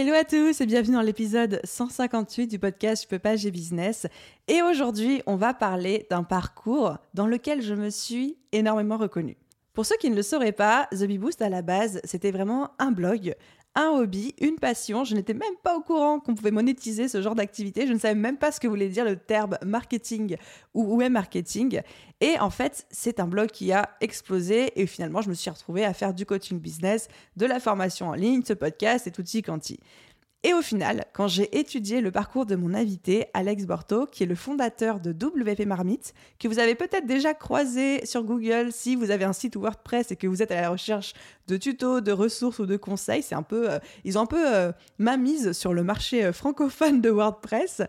Hello à tous et bienvenue dans l'épisode 158 du podcast Je peux pas, j'ai business. Et aujourd'hui, on va parler d'un parcours dans lequel je me suis énormément reconnue. Pour ceux qui ne le sauraient pas, The Bee Boost à la base, c'était vraiment un blog, un hobby, une passion. Je n'étais même pas au courant qu'on pouvait monétiser ce genre d'activité. Je ne savais même pas ce que voulait dire le terme marketing ou web marketing. Et en fait, c'est un blog qui a explosé et finalement, je me suis retrouvée à faire du coaching business, de la formation en ligne, ce podcast et tout y quanti. Et au final, quand j'ai étudié le parcours de mon invité, Alex Borto, qui est le fondateur de WP Marmite, que vous avez peut-être déjà croisé sur Google si vous avez un site WordPress et que vous êtes à la recherche de tutos, de ressources ou de conseils, c'est un peu, euh, ils ont un peu euh, ma mise sur le marché euh, francophone de WordPress.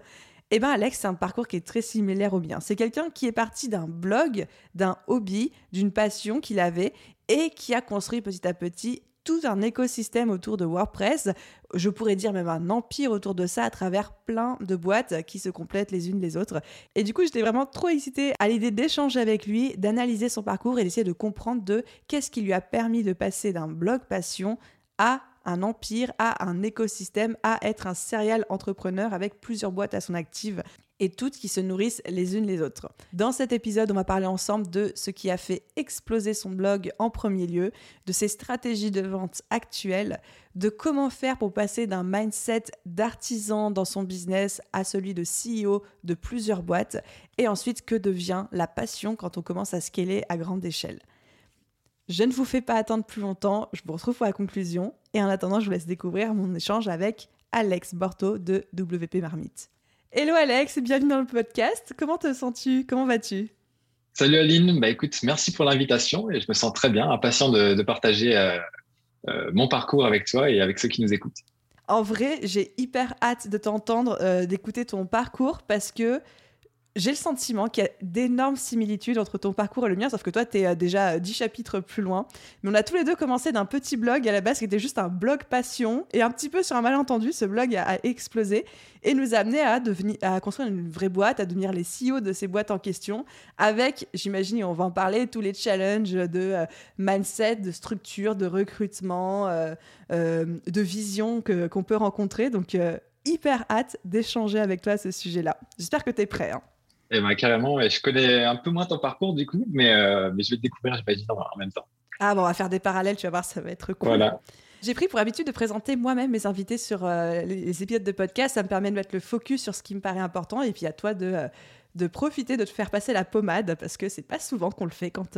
Eh bien, Alex, c'est un parcours qui est très similaire au mien. C'est quelqu'un qui est parti d'un blog, d'un hobby, d'une passion qu'il avait et qui a construit petit à petit tout un écosystème autour de WordPress. Je pourrais dire même un empire autour de ça à travers plein de boîtes qui se complètent les unes les autres. Et du coup, j'étais vraiment trop excitée à l'idée d'échanger avec lui, d'analyser son parcours et d'essayer de comprendre de qu'est-ce qui lui a permis de passer d'un blog passion à un empire, à un écosystème, à être un serial entrepreneur avec plusieurs boîtes à son active et toutes qui se nourrissent les unes les autres. Dans cet épisode, on va parler ensemble de ce qui a fait exploser son blog en premier lieu, de ses stratégies de vente actuelles, de comment faire pour passer d'un mindset d'artisan dans son business à celui de CEO de plusieurs boîtes, et ensuite que devient la passion quand on commence à scaler à grande échelle. Je ne vous fais pas attendre plus longtemps, je vous retrouve pour la conclusion, et en attendant, je vous laisse découvrir mon échange avec Alex Borto de WP Marmite. Hello Alex, bienvenue dans le podcast. Comment te sens-tu? Comment vas-tu? Salut Aline, bah écoute, merci pour l'invitation et je me sens très bien, impatient de, partager euh, euh, mon parcours avec toi et avec ceux qui nous écoutent. En vrai, j'ai hyper hâte de t'entendre, euh, d'écouter ton parcours parce que j'ai le sentiment qu'il y a d'énormes similitudes entre ton parcours et le mien, sauf que toi, tu es euh, déjà dix chapitres plus loin. Mais on a tous les deux commencé d'un petit blog à la base qui était juste un blog passion. Et un petit peu sur un malentendu, ce blog a, explosé et nous a amené à, devenir, à construire une vraie boîte, à devenir les CEO de ces boîtes en question, avec, j'imagine, on va en parler, tous les challenges de euh, mindset, de structure, de recrutement, euh, de vision qu'on peut rencontrer. Donc, hyper hâte d'échanger avec toi à ce sujet-là. J'espère que tu es prêt. Hein. Eh ben, carrément, je connais un peu moins ton parcours du coup, mais, euh, mais je vais te découvrir, j'imagine, en même temps. Ah bon, on va faire des parallèles, tu vas voir, ça va être cool. Voilà. J'ai pris pour habitude de présenter moi-même mes invités sur euh, les épisodes de podcast. Ça me permet de mettre le focus sur ce qui me paraît important et puis à toi de, euh, de profiter de te faire passer la pommade parce que c'est pas souvent qu'on le fait quand,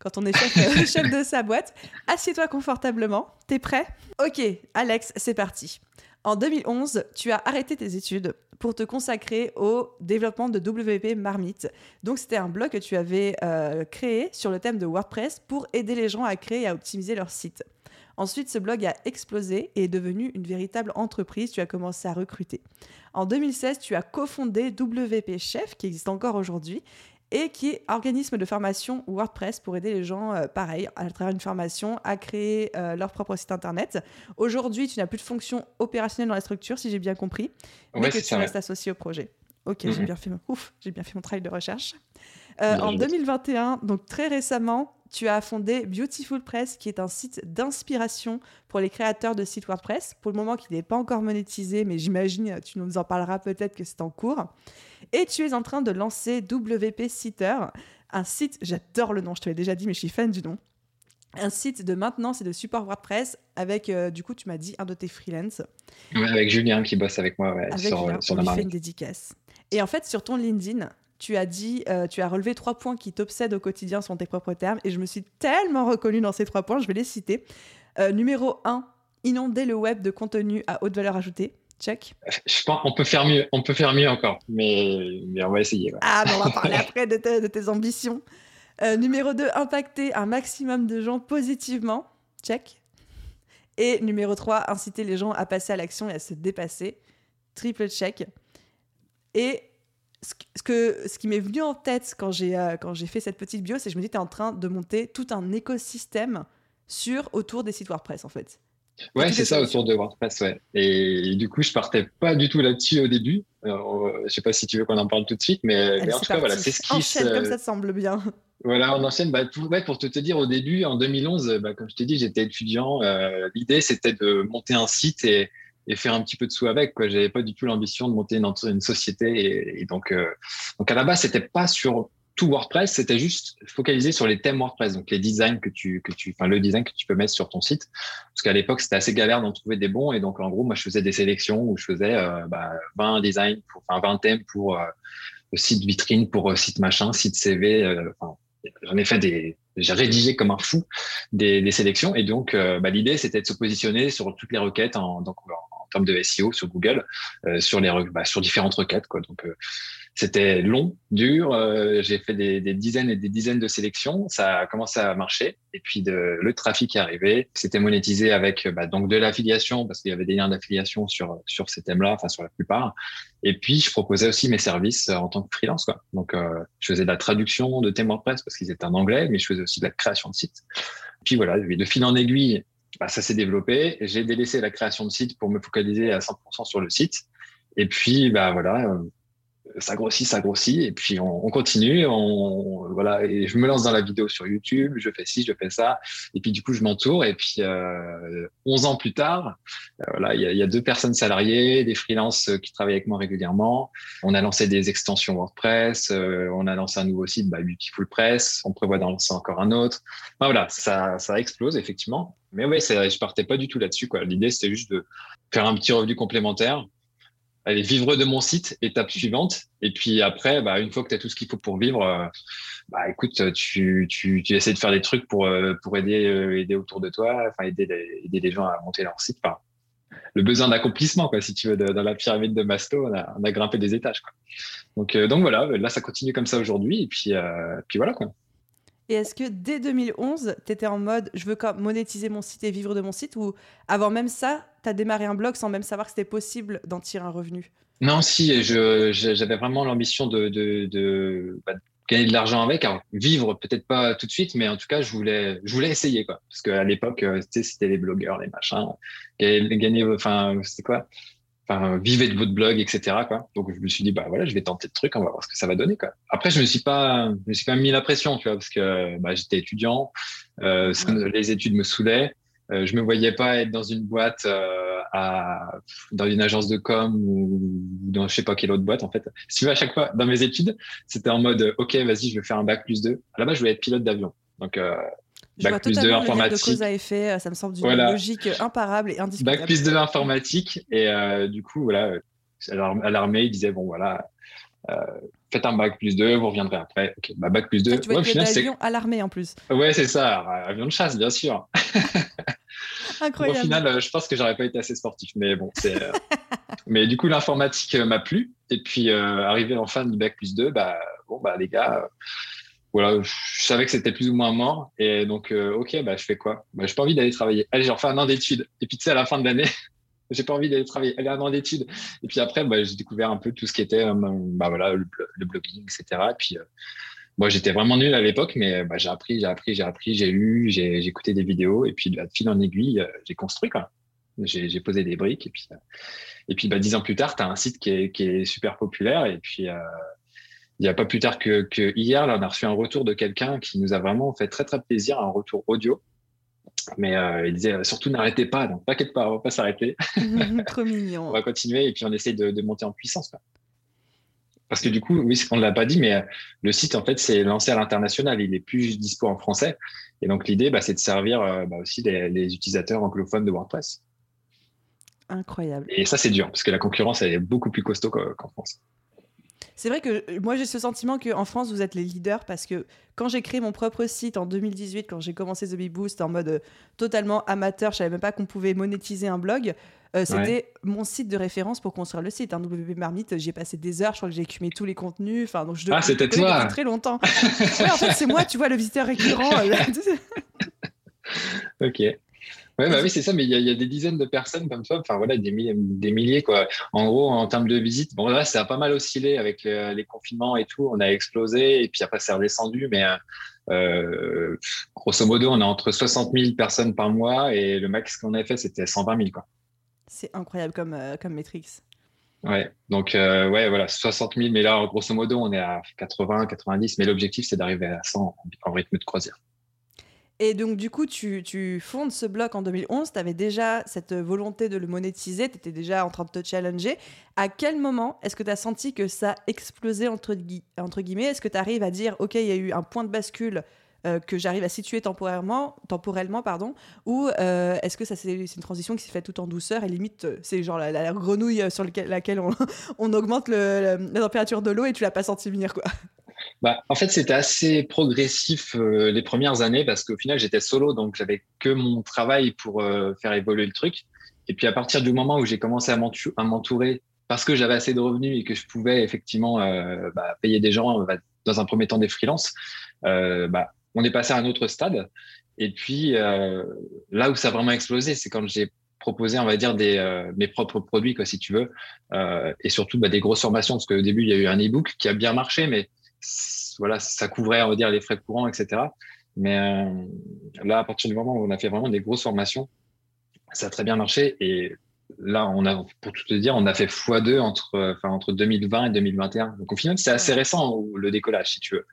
quand on est chef, chef de sa boîte. Assieds-toi confortablement. T'es prêt? Ok, Alex, c'est parti. En 2011, tu as arrêté tes études pour te consacrer au développement de WP Marmite. Donc c'était un blog que tu avais euh, créé sur le thème de WordPress pour aider les gens à créer et à optimiser leur site. Ensuite, ce blog a explosé et est devenu une véritable entreprise. Tu as commencé à recruter. En 2016, tu as cofondé WP Chef, qui existe encore aujourd'hui, et qui est organisme de formation WordPress pour aider les gens, euh, pareil, à travers une formation, à créer euh, leur propre site internet. Aujourd'hui, tu n'as plus de fonction opérationnelle dans la structure, si j'ai bien compris, mais que tu restes associé au projet. Ok, j'ai mhm. bien fait mon ouf, j'ai bien fait mon travail de recherche. Euh, en 2021, donc très récemment, tu as fondé Beautiful Press, qui est un site d'inspiration pour les créateurs de sites WordPress. Pour le moment, qui n'est pas encore monétisé, mais j'imagine, tu nous en parleras peut-être que c'est en cours. Et tu es en train de lancer WP Sitter, un site, j'adore le nom, je te l'ai déjà dit, mais je suis fan du nom. Un site de maintenance et de support WordPress avec, euh, du coup, tu m'as dit, un de tes freelances. avec Julien qui bosse avec moi avec sur, Julien, sur la fait une dédicace. Et en fait, sur ton LinkedIn, tu as dit, euh, tu as relevé trois points qui t'obsèdent au quotidien selon tes propres termes, et je me suis tellement reconnue dans ces trois points, je vais les citer. Euh, numéro 1, inonder le web de contenu à haute valeur ajoutée. Check. Je pense qu'on peut faire mieux, on peut faire mieux encore, mais, mais on va essayer. Ah, on va parler après de, de, tes ambitions. Euh, numéro 2, impacter un maximum de gens positivement. Check. Et numéro 3, inciter les gens à passer à l'action et à se dépasser. Triple check. Et ce, que, ce qui m'est venu en tête quand j'ai euh, quand j'ai fait cette petite bio, c'est que je me dis, tu es en train de monter tout un écosystème sur autour des sites WordPress, en fait. Ouais, c'est ça, autour de WordPress, ouais. Et, du coup, je partais pas du tout là-dessus au début. Alors, euh, je sais pas si tu veux qu'on en parle tout de suite, mais, en tout cas, voilà, c'est ce qui Enchaîne, comme ça te semble bien. Voilà, on enchaîne. Bah, pour, pour te, te, dire, au début, en 2011, bah, comme je t'ai dit, j'étais étudiant. Euh, l'idée, c'était de monter un site et, et, faire un petit peu de sous avec. Je n'avais pas du tout l'ambition de monter une, une société. Et, donc, euh, donc, à la base, c'était pas sur tout WordPress, c'était juste focalisé sur les thèmes WordPress, donc les designs que tu, que tu, enfin le design que tu peux mettre sur ton site. Parce qu'à l'époque, c'était assez galère d'en trouver des bons. Et donc, en gros, moi, je faisais des sélections où je faisais euh, bah, 20 designs, pour, enfin 20 thèmes pour euh, site vitrine, pour euh, site machin, site CV. Euh, enfin, j'en ai fait des, j'ai rédigé comme un fou des, sélections. Et donc, bah, l'idée, c'était de se positionner sur toutes les requêtes en termes de SEO sur Google, sur les, bah, sur différentes requêtes, quoi. Donc c'était long, dur. Euh, j'ai fait des, des, dizaines et des dizaines de sélections. Ça a commencé à marcher. Et puis de, le trafic est arrivé. C'était monétisé avec bah, donc de l'affiliation parce qu'il y avait des liens d'affiliation sur sur ces thèmes-là, enfin sur la plupart. Et puis je proposais aussi mes services en tant que freelance. Quoi. Donc euh, je faisais de la traduction de thèmes WordPress parce qu'ils étaient en anglais, mais je faisais aussi de la création de sites. Puis voilà, de fil en aiguille, bah, ça s'est développé. J'ai délaissé la création de sites pour me focaliser à 100% sur le site. Et puis, bah voilà, euh, ça grossit, ça grossit, et puis on, continue, on, voilà, et je me lance dans la vidéo sur YouTube, je fais ci, je fais ça, et puis du coup je m'entoure, et puis euh, 11 ans plus tard, euh, voilà, il y a, y a, deux personnes salariées, des freelances qui travaillent avec moi régulièrement, on a lancé des extensions WordPress, euh, on a lancé un nouveau site, bah, Beautiful Press, on prévoit d'en lancer encore un autre, voilà, ça, ça explose effectivement, mais ouais, je partais pas du tout là-dessus. L'idée c'était juste de faire un petit revenu complémentaire allez, vivre de mon site, étape suivante. Et puis après, bah, une fois que tu as tout ce qu'il faut pour vivre, euh, bah, écoute, tu, tu, tu essaies de faire des trucs pour, euh, pour aider, euh, aider autour de toi, enfin, aider les, aider les gens à monter leur site. Enfin, le besoin d'accomplissement, quoi, si tu veux, dans la pyramide de Masto, on a, on a grimpé des étages. Quoi. Donc, donc voilà, là, ça continue comme ça aujourd'hui. Et puis, puis voilà, quoi. Et est-ce que dès 2011, tu étais en mode je veux monétiser mon site et vivre de mon site ou avant même ça, tu as démarré un blog sans même savoir que c'était possible d'en tirer un revenu? Non, si, j'avais vraiment l'ambition de, de, bah, gagner de l'argent avec. Alors, vivre, peut-être pas tout de suite, mais en tout cas, je voulais, essayer. Quoi. Parce qu'à l'époque, euh, c'était les blogueurs, les machins. Gagner, enfin, c'était quoi? Enfin, vivez de votre blog, etc. Quoi. Donc je me suis dit bah voilà, je vais tenter le truc, on va voir ce que ça va donner. Quoi. Après je me suis pas, je me suis pas mis la pression, tu vois, parce que bah, j'étais étudiant, euh, les études me saoulaient, euh, je me voyais pas être dans une boîte, euh, à, dans une agence de com ou dans je sais pas quelle autre boîte en fait. Si tu veux à chaque fois dans mes études, c'était en mode ok vas-y je vais faire un bac plus 2. À la base je voulais être pilote d'avion. Donc euh, je bac plus 2 informatique. de cause à effet, ça me semble d'une logique imparable et indiscutable. Bac plus 2 informatique et euh, du coup voilà, à l'armée ils disaient bon voilà, euh, faites un bac plus 2, vous reviendrez après. Ok, bah, bac plus 2. tu vas ouais, avion à l'armée en plus. Ouais c'est ça, avion de chasse bien sûr. Incroyable. au final, euh, je pense que j'aurais pas été assez sportif, mais bon, c'est. mais du coup, l'informatique m'a plu. Et puis, arrivé en fin du bac plus 2, bah, bon, bah, les gars, voilà, je savais que c'était plus ou moins mort. Et donc, euh, ok, bah, je fais quoi? Bah, J'ai pas envie d'aller travailler. Allez, j'en fais un an d'études. Et puis, tu sais, à la fin de l'année, j'ai pas envie d'aller travailler. Allez, un an d'études. Et puis après, bah, j'ai découvert un peu tout ce qui était euh, bah, voilà, le, blogging, etc. Et puis, euh, moi, j'étais vraiment nul à l'époque, mais bah, j'ai appris, j'ai appris, j'ai appris, j'ai lu, j'ai écouté des vidéos. Et puis, de fil en aiguille, j'ai construit. Quoi. J'ai posé des briques. Et puis, et puis bah, dix ans plus tard, tu as un site qui est, qui est super populaire. Et puis, il n'y a pas plus tard que, hier, là, on a reçu un retour de quelqu'un qui nous a vraiment fait très très plaisir, un retour audio. Mais euh, il disait surtout n'arrêtez pas, donc t'inquiète pas, on va pas s'arrêter. Trop mignon. on va continuer et puis on essaye de, monter en puissance. Parce que du coup, oui, on ne l'a pas dit, mais euh, le site, en fait, c'est lancé à l'international. Il est plus dispo en français. Et donc, l'idée, bah, c'est de servir euh, bah, aussi les, utilisateurs anglophones de WordPress. Incroyable. Et ça, c'est dur, parce que la concurrence, elle est beaucoup plus costaud qu'en France. C'est vrai que euh, moi j'ai ce sentiment qu'en France vous êtes les leaders parce que quand j'ai créé mon propre site en 2018, quand j'ai commencé The Bee Boost en mode euh, totalement amateur, je savais même pas qu'on pouvait monétiser un blog. Euh, c'était mon site de référence pour construire le site. Hein, WP Marmite, j'ai passé des heures, je crois que j'ai écumé tous les contenus. Enfin, donc je ah, c'était toi très longtemps. en fait, c'est moi, tu vois, le visiteur récurrent. ok. Ouais, bah oui, c'est ça, mais il y, a des dizaines de personnes comme toi, enfin voilà, des milliers, des milliers quoi. En gros, en termes de visites, bon là, ça a pas mal oscillé avec euh, les confinements et tout, on a explosé et puis après, c'est redescendu, mais euh, euh grosso modo, on a entre 60 000 personnes par mois et le max qu'on a fait, c'était 120 000 quoi. C'est incroyable comme, euh, comme métrique. Ouais, donc ouais, voilà, 60 000, mais là, grosso modo, on est à 80, 90, mais l'objectif, c'est d'arriver à 100 en rythme de croisière. Et donc, du coup, tu, fondes ce bloc en 2011. Tu avais déjà cette volonté de le monétiser. Tu étais déjà en train de te challenger. À quel moment est-ce que tu as senti que ça explosait, entre, entre guillemets? Est-ce que tu arrives à dire, OK, il y a eu un point de bascule euh, que j'arrive à situer temporairement, temporellement, pardon, ou euh, est-ce que c'est une transition qui s'est faite tout en douceur et limite euh, c'est genre la, grenouille sur laquelle on, augmente le, la température de l'eau et tu l'as pas senti venir quoi? Bah, en fait, c'était assez progressif euh, les premières années parce qu'au final, j'étais solo, donc j'avais que mon travail pour euh, faire évoluer le truc. Et puis à partir du moment où j'ai commencé à m'entourer parce que j'avais assez de revenus et que je pouvais effectivement euh, bah, payer des gens, dans un premier temps des freelances, bah, on est passé à un autre stade. Et puis là où ça a vraiment explosé, c'est quand j'ai proposé, on va dire, mes propres produits, quoi, si tu veux, et surtout des grosses formations, parce qu'au début, il y a eu un e-book qui a bien marché, mais voilà, ça couvrait, on va dire, les frais courants, etc. Mais euh, là, à partir du moment où on a fait vraiment des grosses formations, ça a très bien marché. Et là, on a, pour tout te dire, on a fait x2 entre, enfin, entre 2020 et 2021. Donc, au final, c'est assez récent, le décollage, si tu veux.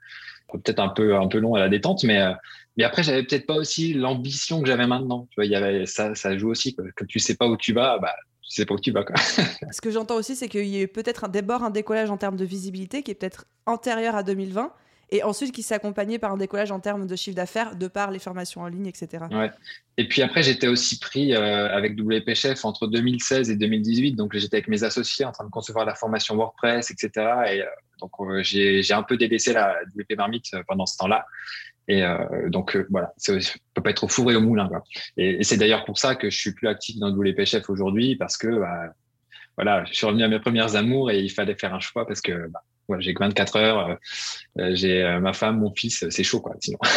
Peut-être un peu, un peu long à la détente, mais, euh, mais après, j'avais peut-être pas aussi l'ambition que j'avais maintenant. Tu vois, il y avait, ça, ça joue aussi. Quoi. Quand tu sais pas où tu vas, bah, sais pas où tu vas. Quoi. Ce que j'entends aussi, c'est qu'il y a peut-être un débord, un décollage en termes de visibilité qui est peut-être antérieur à 2020 et ensuite qui s'est accompagné par un décollage en termes de chiffre d'affaires de par les formations en ligne, etc. Ouais. Et puis après, j'étais aussi pris euh, avec WP Chef entre 2016 et 2018. Donc j'étais avec mes associés en train de concevoir la formation WordPress, etc. Et euh, donc euh, j'ai un peu délaissé la WP Marmite pendant ce temps-là. Et euh, donc euh, voilà, ça peut pas être au four et au moulin. Quoi. Et, c'est d'ailleurs pour ça que je suis plus actif dans WP Chef aujourd'hui parce que bah, voilà, je suis revenu à mes premières amours et il fallait faire un choix parce que bah, j'ai que 24 heures, euh, j'ai ma femme, mon fils, c'est chaud quoi. Sinon.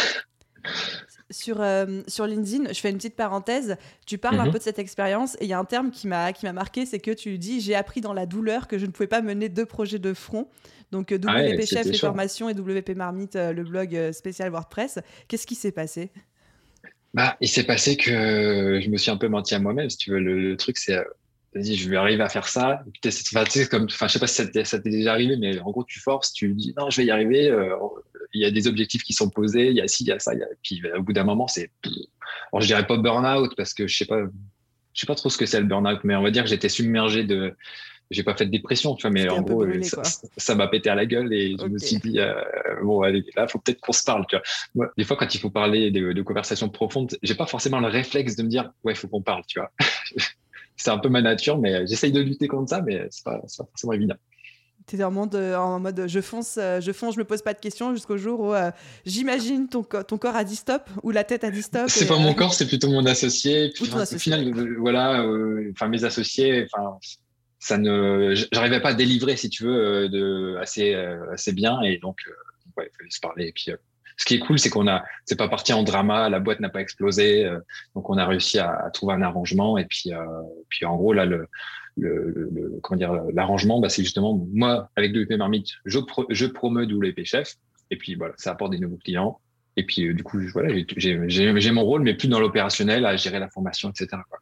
Sur, sur LinkedIn, je fais une petite parenthèse, tu parles un mhm. peu de cette expérience et il y a un terme qui m'a marqué, c'est que tu dis j'ai appris dans la douleur que je ne pouvais pas mener deux projets de front. Donc WP ah Chef, les formations et WP Marmite, euh, le blog euh, spécial WordPress. Qu'est-ce qui s'est passé? Bah, Il s'est passé que je me suis un peu menti à moi-même. Si tu veux, le, truc, c'est euh, dit je vais arriver à faire ça. Enfin, comme, enfin, je sais pas si ça t'est déjà arrivé, mais en gros, tu forces, tu dis non, je vais y arriver. il y a des objectifs qui sont posés, il y a ci, il y a ça. Puis au bout d'un moment, c'est. Alors, je dirais pas burn-out parce que je sais pas, je sais pas trop ce que c'est le burn-out, mais on va dire que j'étais submergé de, j'ai pas fait de dépression, tu vois, mais en gros, ça m'a pété à la gueule et je me suis dit, euh, bon, allez, là, faut peut-être qu'on se parle, tu vois. des fois, quand il faut parler de, conversations profondes, j'ai pas forcément le réflexe de me dire, ouais, faut qu'on parle, tu vois. c'est un peu ma nature, mais j'essaye de lutter contre ça, mais c'est pas, pas forcément évident. Tu es en mode, en mode je fonce, euh, je fonce, je me pose pas de questions jusqu'au jour où euh, j'imagine ton, ton corps a dit stop ou la tête a dit stop. C'est pas mon corps, c'est plutôt mon associé. Puis, au final, voilà, enfin mes associés, enfin ça ne, j'arrivais pas à délivrer, si tu veux, euh, de, assez, euh, assez bien. Et donc, euh, ouais, il fallait se parler. Et puis, ce qui est cool, c'est qu'on a, c'est pas parti en drama, la boîte n'a pas explosé, donc on a réussi à, trouver un arrangement. Et puis, puis en gros là, le, le, le comment dire, l'arrangement, bah, c'est justement moi avec WP Marmite, je, pro, je WP Chef, et puis voilà, ça apporte des nouveaux clients. Et puis du coup, voilà, j'ai mon rôle, mais plus dans l'opérationnel, à gérer la formation, etc. Quoi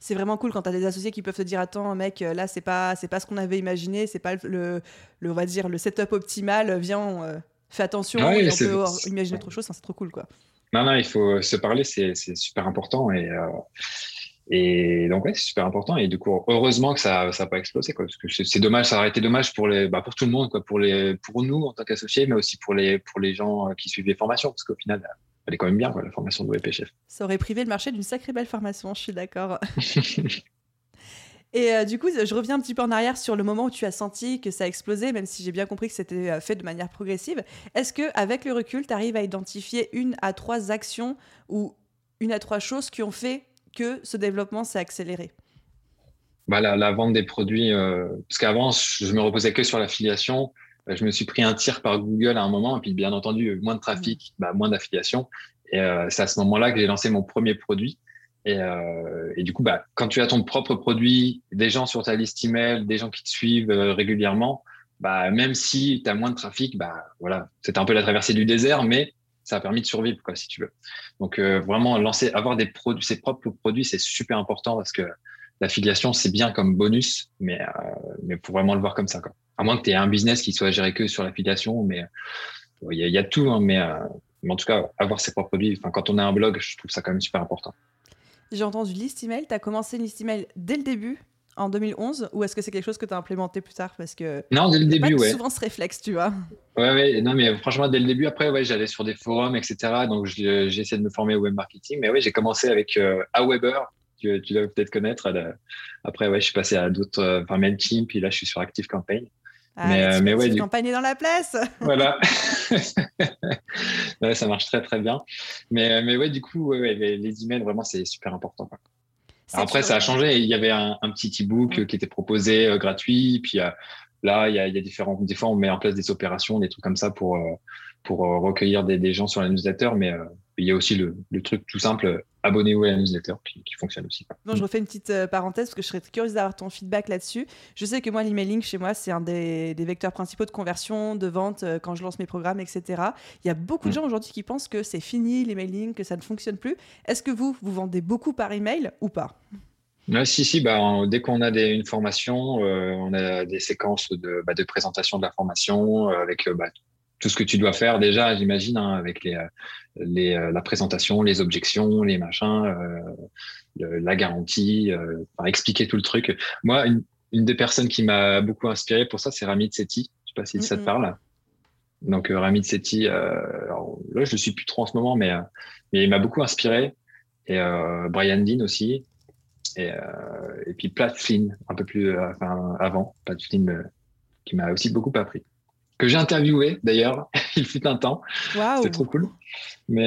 c'est vraiment cool quand tu as des associés qui peuvent te dire attends mec là c'est pas c'est pas ce qu'on avait imaginé c'est pas le, le, on va dire le setup optimal viens euh, fais attention ah on peut imaginer autre chose c'est trop cool quoi non non il faut se parler c'est super important et euh, et donc ouais c'est super important et du coup heureusement que ça ça pas explosé quoi parce que c'est dommage ça aurait été dommage pour les bah, pour tout le monde quoi pour les pour nous en tant qu'associés mais aussi pour les pour les gens euh, qui suivent les formations parce qu'au final elle est quand même bien, la formation de WP Chef. Ça aurait privé le marché d'une sacrée belle formation, je suis d'accord. Et euh, du coup, je reviens un petit peu en arrière sur le moment où tu as senti que ça a explosé, même si j'ai bien compris que c'était euh, fait de manière progressive. Est-ce que, avec le recul, tu arrives à identifier une à trois actions ou une à trois choses qui ont fait que ce développement s'est accéléré? Bah, la, vente des produits, euh, parce qu'avant, je me reposais que sur l'affiliation. Je me suis pris un tir par Google à un moment, et puis bien entendu, moins de trafic, mm. bah, moins d'affiliation. Et c'est à ce moment-là que j'ai lancé mon premier produit. Et, et, du coup, bah, quand tu as ton propre produit, des gens sur ta liste email, des gens qui te suivent régulièrement, bah, même si tu as moins de trafic, bah, voilà, c'était un peu la traversée du désert, mais ça a permis de survivre, quoi, si tu veux. Donc, euh, vraiment, lancer, avoir des produits, ses propres produits, c'est super important parce que l'affiliation, c'est bien comme bonus, mais euh, mais faut vraiment le voir comme ça, quoi. À moins que tu aies un business qui soit géré que sur l'affiliation, mais il y, a tout, hein, mais, euh, mais, en tout cas, avoir ses propres produits, quand on a un blog, je trouve ça quand même super important. J'ai entendu liste email. Tu as commencé une liste email dès le début en 2011 ou est-ce que c'est quelque chose que tu as implémenté plus tard? Parce que non dès le début pas ouais. souvent ce réflexe tu vois. Ouais ouais non mais franchement dès le début après ouais j'allais sur des forums etc donc j'ai essayé de me former au web marketing. Mais ouais j'ai commencé avec euh, Aweber tu, tu dois peut-être connaître. Après ouais je suis passé à d'autres euh, Mailchimp puis là je suis sur Active Campaign ah, mais, euh, mais ouais, campagne dans la place. Voilà. ouais, ça marche très très bien. Mais, mais ouais, du coup, ouais, les, les, emails, vraiment, c'est super important. Quoi. Après, ça a changé. Il y avait un, petit e-book qui était proposé euh, gratuit. Puis euh, là, il y, a, il y a différents. Des fois, on met en place des opérations, des trucs comme ça pour euh, pour recueillir des, des, gens sur la newsletter. Mais il y a aussi le, le truc tout simple abonnez-vous à la newsletter qui, qui fonctionne aussi. Non, je refais une petite parenthèse parce que je serais curieuse d'avoir ton feedback là-dessus. Je sais que moi, l'emailing chez moi, c'est un des, des, vecteurs principaux de conversion, de vente quand je lance mes programmes, etc. Il y a beaucoup de mm. gens aujourd'hui qui pensent que c'est fini l'emailing, que ça ne fonctionne plus. Est-ce que vous, vous vendez beaucoup par email ou pas? Si, si, bah, dès qu'on a des, une formation, euh, on a des séquences de, bah, de présentation de la formation euh, avec euh, bah, tout ce que tu dois faire déjà, j'imagine, hein, avec les, les, la présentation, les objections, les machins, la garantie, expliquer tout le truc. Moi, une, une des personnes qui m'a beaucoup inspiré pour ça, c'est Ramit Sethi. Je sais pas si ça te parle. Donc Ramit Sethi, alors, là je le suis plus trop en ce moment, mais, mais il m'a beaucoup inspiré. Et Brian Dean aussi. Et, euh, et puis Platt Flynn, un peu plus euh, enfin, avant, Platt Flynn, euh, qui m'a aussi beaucoup appris. Que j'ai interviewé d'ailleurs, il fut un temps. C'était trop cool. Mais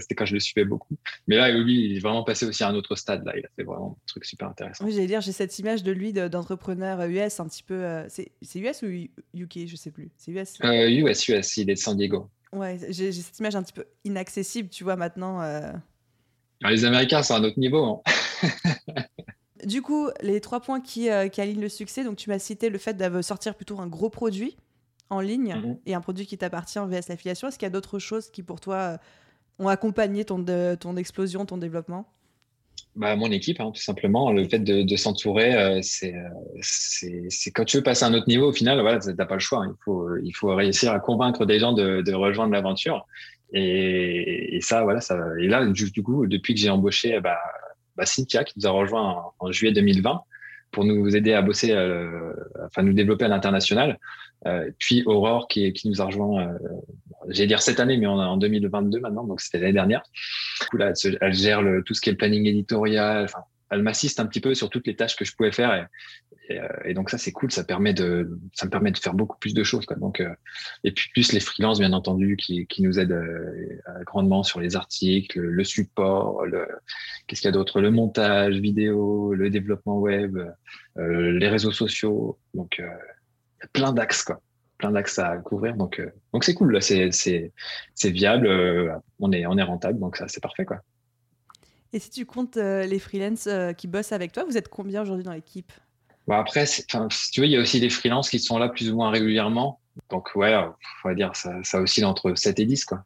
c'était quand je le suivais beaucoup. Mais là, lui, il est vraiment passé aussi à un autre stade. Là. Il a fait vraiment un truc super intéressant. Oui, j'allais dire, j'ai cette image de lui d'entrepreneur US un petit peu. c'est US ou UK Je sais plus. C'est US US, US. Il est de San Diego. Ouais, j'ai cette image un petit peu inaccessible, tu vois, maintenant. les Américains, c'est un autre niveau. Hein. du coup, les trois points qui, euh, qui, alignent le succès, donc tu m'as cité le fait de sortir plutôt un gros produit en ligne mhm. et un produit qui t'appartient vs l'affiliation. Est-ce qu'il y a d'autres choses qui pour toi euh, ont accompagné ton, ton explosion, ton développement? Bah, mon équipe, hein, tout simplement. Le fait de, s'entourer, euh, c'est, c'est, quand tu veux passer à un autre niveau, au final, voilà, t'as pas le choix. Il faut, il faut réussir à convaincre des gens de, de rejoindre l'aventure. Et, et, ça, voilà, ça. Et là, du, du coup, depuis que j'ai embauché, bah, bah, Cynthia qui nous a rejoint en, juillet 2020 pour nous aider à bosser, euh, enfin nous développer à l'international. Euh, puis Aurore qui, qui, nous a rejoint, euh, j'allais dire cette année, mais on est en 2022 maintenant, donc c'était l'année dernière. Du coup, là, elle, gère le, tout ce qui est le planning éditorial. Elle m'assiste un petit peu sur toutes les tâches que je pouvais faire. Et, euh, et, donc ça c'est cool, ça permet de ça me permet de faire beaucoup plus de choses. Quoi. Donc euh, et puis plus les freelances bien entendu qui, qui nous aident euh, grandement sur les articles, le support, le qu'est-ce qu'il y a d'autre, le montage vidéo, le développement web, les réseaux sociaux. Donc plein d'axes quoi plein d'axes à couvrir. Donc, donc c'est cool, c'est, c'est, c'est viable, on, est, on est rentable, donc ça, c'est parfait. Quoi. Et si tu comptes les freelances qui bossent avec toi, vous êtes combien aujourd'hui dans l'équipe? Bon, après, si tu veux, il y a aussi des freelances qui sont là plus ou moins régulièrement. Donc, ouais, on va dire, ça, ça oscille entre 7 et 10, quoi.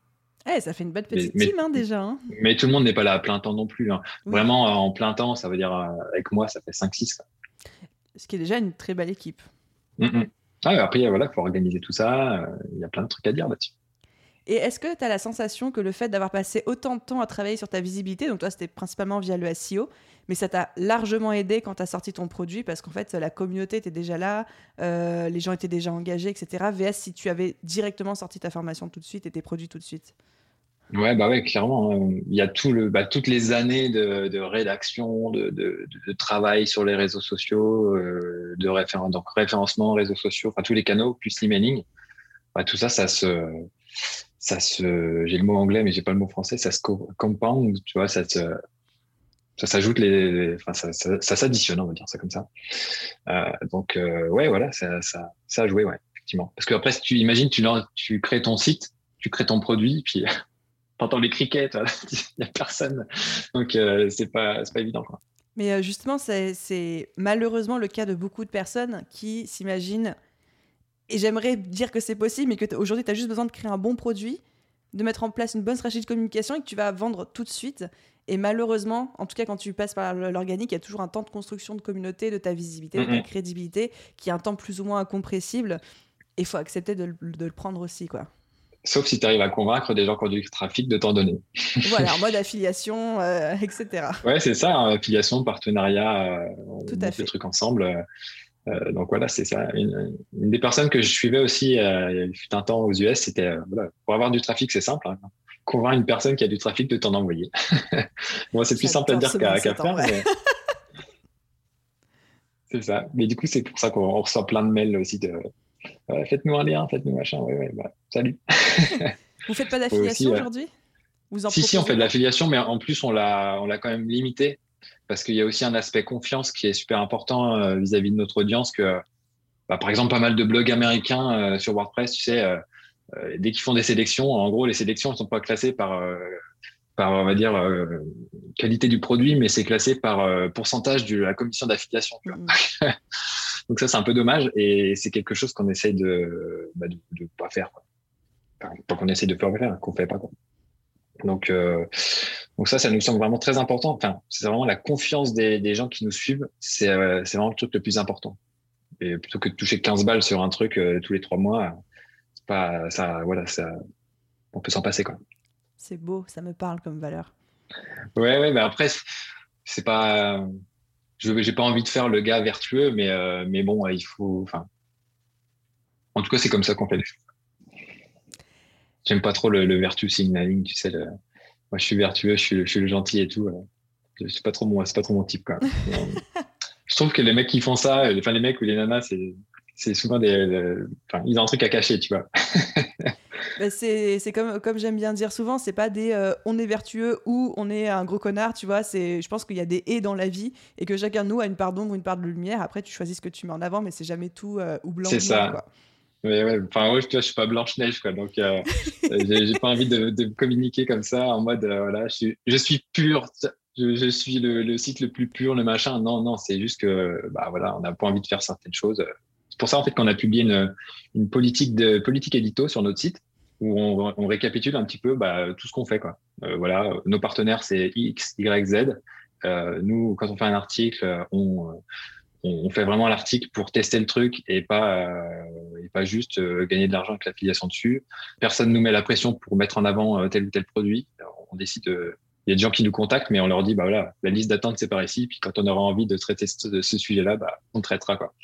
Eh, ça fait une bonne petite team hein, déjà. Hein. Mais tout le monde n'est pas là à plein temps non plus. Hein. Vraiment, euh, en plein temps, ça veut dire, euh, avec moi, ça fait 5-6. Ce qui est déjà une très belle équipe. Mm, mm. Ah, après, voilà, il faut organiser tout ça. Euh, il y a plein de trucs à dire là-dessus. Et est-ce que tu as la sensation que le fait d'avoir passé autant de temps à travailler sur ta visibilité, donc toi c'était principalement via le SEO, mais ça t'a largement aidé quand tu as sorti ton produit parce qu'en fait la communauté était déjà là, euh, les gens étaient déjà engagés, etc. VS si tu avais directement sorti ta formation tout de suite et tes produits tout de suite? Ouais, bah ouais, clairement. Hein. Il y a tout le, bah, toutes les années de, de rédaction, de, de, de, travail sur les réseaux sociaux, euh, de référence, donc référencement, réseaux sociaux, enfin tous les canaux, plus l'emailing. Bah, tout ça, ça se, ça se, j'ai le mot anglais, mais j'ai pas le mot français, ça se compound, tu vois, ça se, ça s'ajoute les, enfin, ça, ça, s'additionne, on va dire ça comme ça. Euh, donc, euh, ouais, voilà, ça, ça, ça a joué, ouais, effectivement. Parce que après, si tu imagines, tu crées ton site, tu crées ton produit, puis t'entends les criquets, il n'y a personne. Donc, euh, c'est pas, pas évident. Quoi. Mais euh, justement, c'est malheureusement le cas de beaucoup de personnes qui s'imaginent, et j'aimerais dire que c'est possible, mais qu'aujourd'hui, tu as juste besoin de créer un bon produit, de mettre en place une bonne stratégie de communication et que tu vas vendre tout de suite. Et malheureusement, en tout cas, quand tu passes par l'organique, il y a toujours un temps de construction de communauté, de ta visibilité, de ta crédibilité, qui est un temps plus ou moins incompressible. Et il faut accepter de, de le prendre aussi, quoi. Sauf si tu arrives à convaincre des gens qui ont du trafic de t'en donner. voilà, en mode affiliation, euh, etc. Ouais, c'est ça, hein, affiliation, partenariat, euh, Tout à fait. le truc ensemble. Euh, donc voilà, c'est ça. Une, des personnes que je suivais aussi il y a un temps aux US, c'était voilà, pour avoir du trafic, c'est simple. Hein. convaincre une personne qui a du trafic de t'en envoyer. Moi, c'est plus simple à dire qu'à faire. c'est ça. Mais du coup, c'est pour ça qu'on reçoit plein de mails aussi de faites-nous un lien, faites-nous machin. Ouais, ouais, bah, salut. Vous faites pas d'affiliation aujourd'hui? Si, si, on fait de l'affiliation, mais en plus, on l'a, on l'a quand même limité parce qu'il y a aussi un aspect confiance qui est super important euh, vis-à-vis de notre audience. Que, bah, par exemple, pas mal de blogs américains euh, sur WordPress, tu sais, euh, dès qu'ils font des sélections, en gros, les sélections ne sont pas classées par par, on va dire, qualité du produit, mais c'est classé par pourcentage de la commission d'affiliation. Mmh. Donc ça, c'est un peu dommage et c'est quelque chose qu'on essaye de ne bah, de, pas faire. Enfin, pas qu'on essaye de faire, faire qu'on fait pas. Quoi. Donc, euh, donc ça, ça nous semble vraiment très important. Enfin, c'est vraiment la confiance des, des, gens qui nous suivent. C'est euh, c'est vraiment le truc le plus important. Et plutôt que de toucher 15 balles sur un truc euh, tous les trois mois, c'est pas ça. Voilà, ça, on peut s'en passer quoi. C'est beau, ça me parle comme valeur. Ouais, ouais, mais après, c'est pas je n'ai pas envie de faire le gars vertueux, mais, euh, mais bon, il faut. Enfin, en tout cas, c'est comme ça qu'on fait les choses. J'aime pas trop le, le vertu signaling, tu sais. moi, je suis vertueux, je suis, je suis le gentil et tout. Euh. C'est pas trop mon, c'est pas trop mon type, quoi. je trouve que les mecs qui font ça, enfin les mecs ou les nanas, c'est, c'est souvent des, enfin, ils ont un truc à cacher, tu vois. Bah, c'est comme, comme j'aime bien dire souvent, c'est pas des euh, on est vertueux ou on est un gros connard, tu vois. Je pense qu'il y a des et dans la vie et que chacun de nous a une part d'ombre, une part de lumière. Après, tu choisis ce que tu mets en avant, mais c'est jamais tout euh, ou blanc. C'est ça. Quoi. Ouais. Enfin, ouais, je, suis pas Blanche-Neige, quoi. Donc, euh, j'ai pas envie de, de, communiquer comme ça en mode, voilà, je suis, je suis pur. Je, je, suis le, le, site le plus pur, le machin. Non, non, c'est juste que, bah voilà, on n'a pas envie de faire certaines choses. C'est pour ça, en fait, qu'on a publié une, une politique de politique édito sur notre site où on, récapitule un petit peu bah, tout ce qu'on fait. Quoi. Euh, voilà, nos partenaires, c'est X, Y, Z. Euh, nous, quand on fait un article, on, on fait vraiment l'article pour tester le truc et pas, euh, et pas juste euh, gagner de l'argent avec l'affiliation dessus. Personne nous met la pression pour mettre en avant euh, tel ou tel produit. on décide il y a des gens qui nous contactent, mais on leur dit, bah voilà, la liste d'attente, c'est par ici. Puis quand on aura envie de traiter ce, ce sujet-là, bah, on traitera, quoi.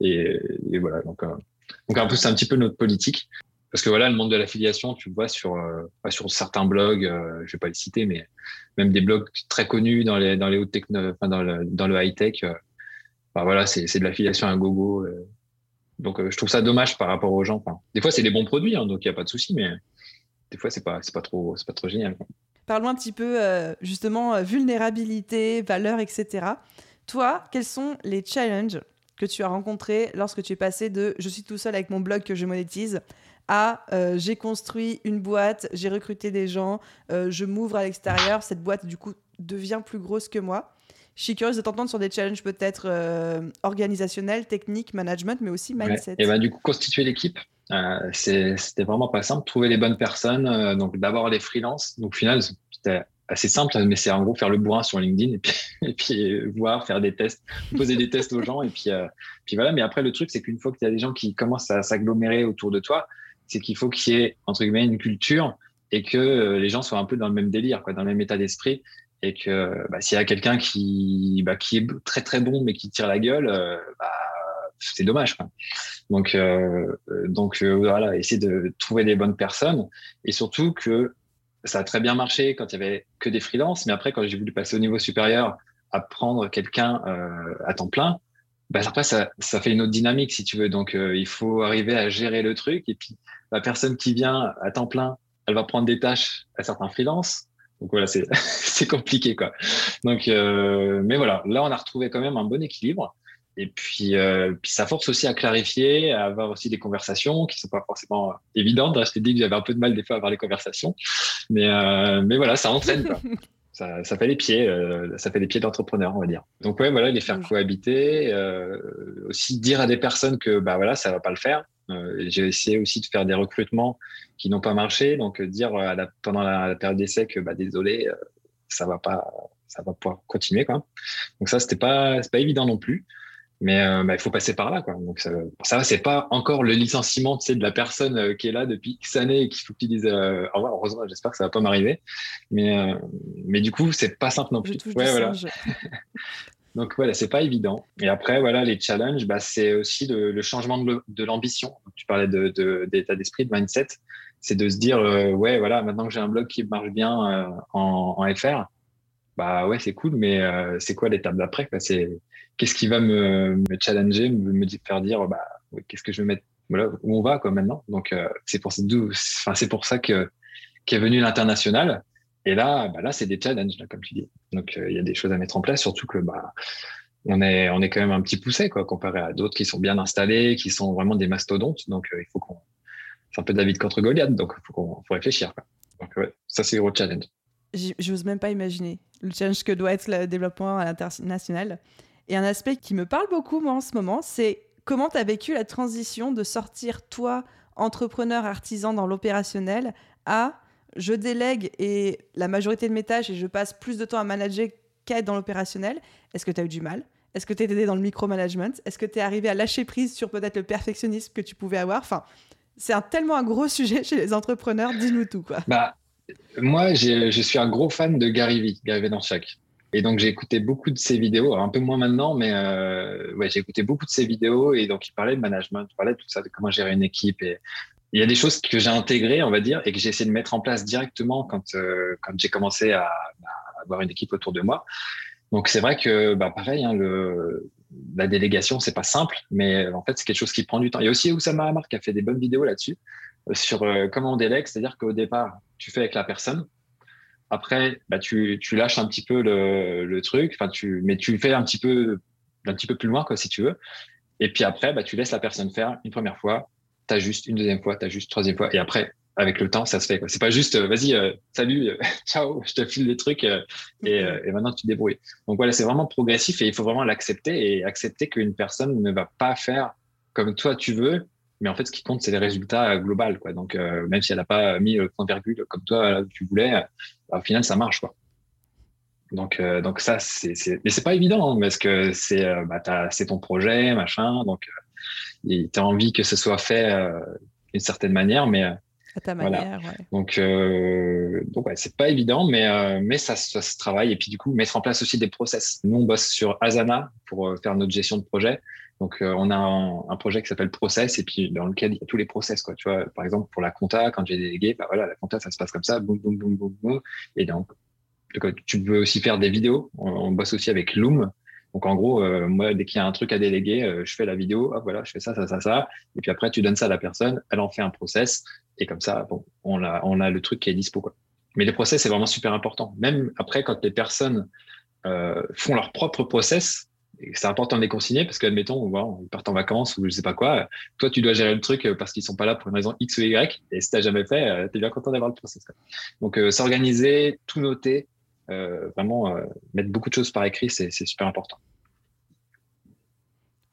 Et, et voilà. Donc, donc un peu, c'est un petit peu notre politique. Parce que voilà, le monde de l'affiliation, tu le vois sur, euh, sur certains blogs, euh, je vais pas les citer, mais même des blogs très connus dans les, dans les hautes techno, enfin dans le, dans le high tech. Euh, voilà, c'est, de l'affiliation à gogo. Euh. donc je trouve ça dommage par rapport aux gens. Des fois, c'est des bons produits, hein, donc il n'y a pas de souci, mais des fois, c'est pas, pas trop, pas trop génial. Parlons un petit peu justement vulnérabilité, valeur, etc. Toi, quels sont les challenges que tu as rencontrés lorsque tu es passé de je suis tout seul avec mon blog que je monétise à euh, j'ai construit une boîte, j'ai recruté des gens, euh, je m'ouvre à l'extérieur, cette boîte du coup devient plus grosse que moi. Je suis curieuse de t'entendre sur des challenges peut-être euh, organisationnels, techniques, management, mais aussi mindset. Et bah, du coup, constituer l'équipe, c'était vraiment pas simple. Trouver les bonnes personnes, donc d'abord les freelances. Donc au final, c'était assez simple, mais c'est en gros faire le bourrin sur LinkedIn et puis, et puis voir, faire des tests, poser des tests aux gens et puis, puis voilà. Mais après, le truc, c'est qu'une fois qu'il y a des gens qui commencent à s'agglomérer autour de toi, c'est qu'il faut qu'il y ait entre guillemets une culture et que euh, les gens soient un peu dans le même délire, quoi, dans le même état d'esprit, et que bah, s'il y a quelqu'un qui bah, qui est très très bon mais qui tire la gueule, euh, bah, c'est dommage. Donc euh, donc voilà, essayer de trouver des bonnes personnes et surtout que ça a très bien marché quand il y avait que des freelances, mais après quand j'ai voulu passer au niveau supérieur, à prendre quelqu'un à temps plein, bah après ça, ça fait une autre dynamique si tu veux. Donc il faut arriver à gérer le truc et puis la personne qui vient à temps plein, elle va prendre des tâches à certains freelances. Donc voilà, c'est c'est compliqué quoi. Donc, euh, mais voilà, là on a retrouvé quand même un bon équilibre. Et puis, euh, puis ça force aussi à clarifier, à avoir aussi des conversations qui sont pas forcément évidentes. Je t'ai dit que j'avais un peu de mal des fois à avoir les conversations, mais euh, mais voilà, ça entraîne quoi. ça, ça fait les pieds, euh, ça fait les pieds d'entrepreneur, on va dire. Donc ouais, voilà, les faire cohabiter, euh, aussi dire à des personnes que bah voilà, ça va pas le faire. Euh, j'ai essayé aussi de faire des recrutements qui n'ont pas marché, donc dire à la, pendant la, la période d'essai que bah désolé, ça va pas, ça va pouvoir continuer quoi. Donc ça, c'était pas, c'est pas évident non plus. Mais euh, bah, il faut passer par là, quoi. Donc ça, ça c'est pas encore le licenciement, tu sais, de la personne euh, qui est là depuis X années et qu'il faut que tu dises euh, au revoir. Heureusement, j'espère que ça va pas m'arriver. Mais euh, mais du coup, c'est pas simple non plus. Ouais, voilà. Donc voilà, c'est pas évident. Et après, voilà, les challenges, bah, c'est aussi le, le, changement de l'ambition. Tu parlais de d'état de, d'esprit, de mindset. C'est de se dire, euh, ouais, voilà, maintenant que j'ai un blog qui marche bien euh, en, en, FR, bah ouais, c'est cool, mais euh, c'est quoi l'étape d'après C'est qu'est-ce qui va me, challenger, me, faire dire, bah, qu'est-ce que je vais mettre, où on va maintenant. Donc euh, c'est pour ça que qu'est venu l'international. Et là, bah là c'est des challenges comme tu dis. Donc euh, il y a des choses à mettre en place, surtout que bah on est quand même un petit poussé comparé à d'autres qui sont bien installés, qui sont vraiment des mastodontes. Donc euh, il faut qu'on c'est un peu David contre Goliath, donc il faut faut réfléchir. Ça c'est le gros challenge. J'ose même pas imaginer le challenge que doit être le développement à l'international. Et un aspect qui me parle beaucoup, moi, en ce moment, c'est comment tu as vécu la transition de sortir, toi, entrepreneur, artisan dans l'opérationnel, à je délègue et la majorité de mes tâches et je passe plus de temps à manager qu'à être dans l'opérationnel. Est-ce que tu as eu du mal? Est-ce que tu es aidé dans le micromanagement? Est-ce que tu es arrivé à lâcher prise sur peut-être le perfectionnisme que tu pouvais avoir? Enfin, c'est un, tellement un gros sujet chez les entrepreneurs. Dis-nous tout, quoi. Bah, moi, je suis un gros fan de Gary Vee, Gary Vaynerchuk. Et donc, j'ai écouté beaucoup de ses vidéos, un peu moins maintenant, mais euh, ouais, j'ai écouté beaucoup de ses vidéos. Et donc, il parlait de management, il parlait de tout ça, de comment gérer une équipe. Et il y a des choses que j'ai intégrées, on va dire, et que j'ai essayé de mettre en place directement quand, euh, quand j'ai commencé à, avoir une équipe autour de moi. Donc, c'est vrai que, bah, pareil, hein, la délégation, c'est pas simple, mais en fait, c'est quelque chose qui prend du temps. Il y a aussi Oussama Amar qui a fait des bonnes vidéos là-dessus, euh, sur comment on délègue, c'est-à-dire qu'au départ, tu fais avec la personne, après, bah, tu, tu lâches un petit peu le, le truc, enfin, tu, mais tu fais un petit peu, un petit peu plus loin, quoi, si tu veux. Et puis après, bah, tu laisses la personne faire une première fois, t'ajustes une deuxième fois, t'ajustes une troisième fois, et après, avec le temps, ça se fait. C'est pas juste, euh, vas-y, euh, salut, euh, ciao, je te file les trucs et, et, maintenant tu te débrouilles. Donc voilà, c'est vraiment progressif et il faut vraiment l'accepter et accepter qu'une personne ne va pas faire comme toi tu veux, mais en fait, ce qui compte, c'est les résultats globaux. Quoi. Donc, euh, même si elle n'a pas mis le point virgule comme toi là, tu voulais, bah, au final, ça marche. Quoi. Donc, euh, donc ça, c'est, mais c'est pas évident hein, parce que c'est, euh, bah, c'est ton projet, machin. Donc, tu as envie que ce soit fait d'une certaine manière, mais à ta manière. Voilà. Ouais. Donc, euh, donc ouais, c'est pas évident, mais, euh, mais ça, ça, se travaille. Et puis, du coup, mettre en place aussi des process. Nous, on bosse sur Asana pour faire notre gestion de projet. Donc, euh, on a un, un projet qui s'appelle Process et puis dans lequel il y a tous les process. Quoi. Tu vois, par exemple, pour la compta, quand j'ai délégué, bah voilà, la compta, ça se passe comme ça, boum, boum, boum, boum, boum. Et donc, tu peux aussi faire des vidéos. On, on bosse aussi avec Loom. Donc, en gros, euh, moi, dès qu'il y a un truc à déléguer, euh, je fais la vidéo, hop, voilà, je fais ça, ça, ça, ça. Et puis après, tu donnes ça à la personne, elle en fait un process. Et comme ça, bon, on a, on a le truc qui est dispo. Quoi. Mais les process, c'est vraiment super important. Même après, quand les personnes euh, font leur propre process, c'est important de les consigner parce qu'admettons, bon, ils partent en vacances ou je sais pas quoi. Toi, tu dois gérer le truc parce qu'ils sont pas là pour une raison X ou Y. Et si t'as jamais fait, euh, tu es bien content d'avoir le process. Donc, euh, s'organiser, tout noter, euh, vraiment euh, mettre beaucoup de choses par écrit, c'est super important.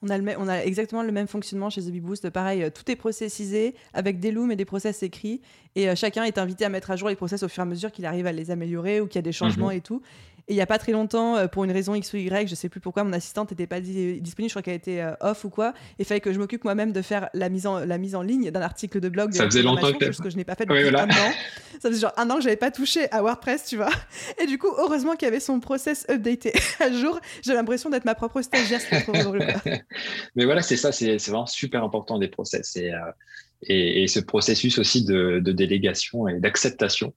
On a, le on a, exactement le même fonctionnement chez The Boost. Pareil, tout est processisé avec des looms et des process écrits. Et euh, chacun est invité à mettre à jour les process au fur et à mesure qu'il arrive à les améliorer ou qu'il y a des changements mm -hmm. et tout. Et il n'y a pas très longtemps, euh, pour une raison X ou Y, je sais plus pourquoi, mon assistante n'était pas di disponible, je crois qu'elle était euh, off ou quoi. Et il fallait que je m'occupe moi-même de faire la mise en, la mise en ligne d'un article de blog. Ça de faisait longtemps que, que je n'ai pas fait depuis oui, voilà. un an. Ça faisait genre un an que j'avais pas touché à WordPress, tu vois. Et du coup, heureusement qu'il y avait son process updaté à jour. J'ai l'impression d'être ma propre stagiaire. Mais voilà, c'est ça, c'est vraiment super important des process. Et, euh, et, et ce processus aussi de, de délégation et d'acceptation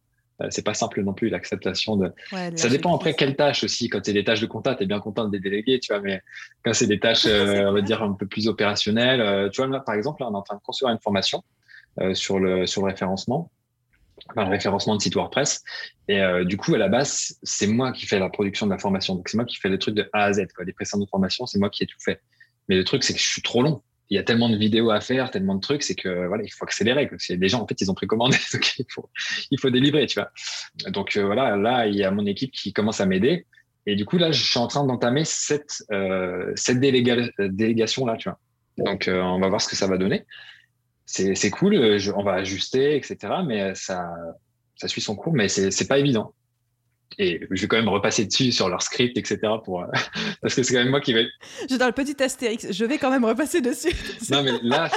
c'est pas simple non plus l'acceptation de. Ouais, ça dépend après quelles tâches aussi. Quand c'est des tâches de compta, tu es bien content de les déléguer, tu vois. Mais quand c'est des tâches, euh, on va dire un peu plus opérationnelles, euh, tu vois, là, par exemple, là, on est en train de construire une formation euh, sur le sur le référencement, enfin, le référencement de site WordPress. Et euh, du coup, à la base, c'est moi qui fais la production de la formation. Donc c'est moi qui fais le truc de A à Z. Quoi. Les précédentes formations, c'est moi qui ai tout fait. Mais le truc, c'est que je suis trop long. Il y a tellement de vidéos à faire, tellement de trucs, c'est que voilà, il faut accélérer. Parce qu'il y des gens, en fait, ils ont précommandé, donc il faut, il faut délivrer, tu vois. Donc euh, voilà, là, il y a mon équipe qui commence à m'aider. Et du coup, là, je suis en train d'entamer cette, euh, cette délégation-là, tu vois. Donc, euh, on va voir ce que ça va donner. C'est cool, on va ajuster, etc. Mais ça, ça suit son cours, mais c'est pas évident et je vais quand même repasser dessus sur leur script, etc. Pour, euh, parce que c'est quand même moi qui vais. J'ai dans le petit astérix, je vais quand même repasser dessus. non, mais là,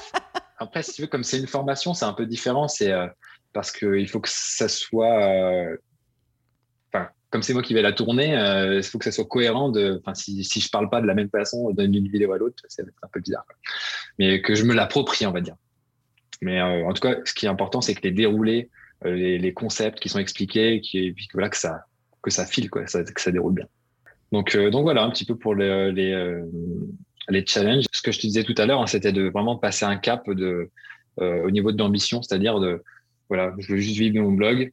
après, si tu veux, comme c'est une formation, c'est un peu différent. C'est euh, parce qu'il faut que ça soit. Euh, enfin, comme c'est moi qui vais la tourner, il faut que ça soit cohérent. De, si, si je parle pas de la même façon d'une vidéo à l'autre, c'est un peu bizarre. Mais que je me l'approprie, on va dire. Mais en tout cas, ce qui est important, c'est que les déroulés, les, les, concepts qui sont expliqués, qui, et puis voilà, que ça, que ça file, quoi, ça, que ça déroule bien. Donc, euh, donc voilà, un petit peu pour les, les, euh, les, challenges. Ce que je te disais tout à l'heure, hein, c'était de vraiment passer un cap de, euh, au niveau de l'ambition, c'est-à-dire de, voilà, je veux juste vivre mon blog.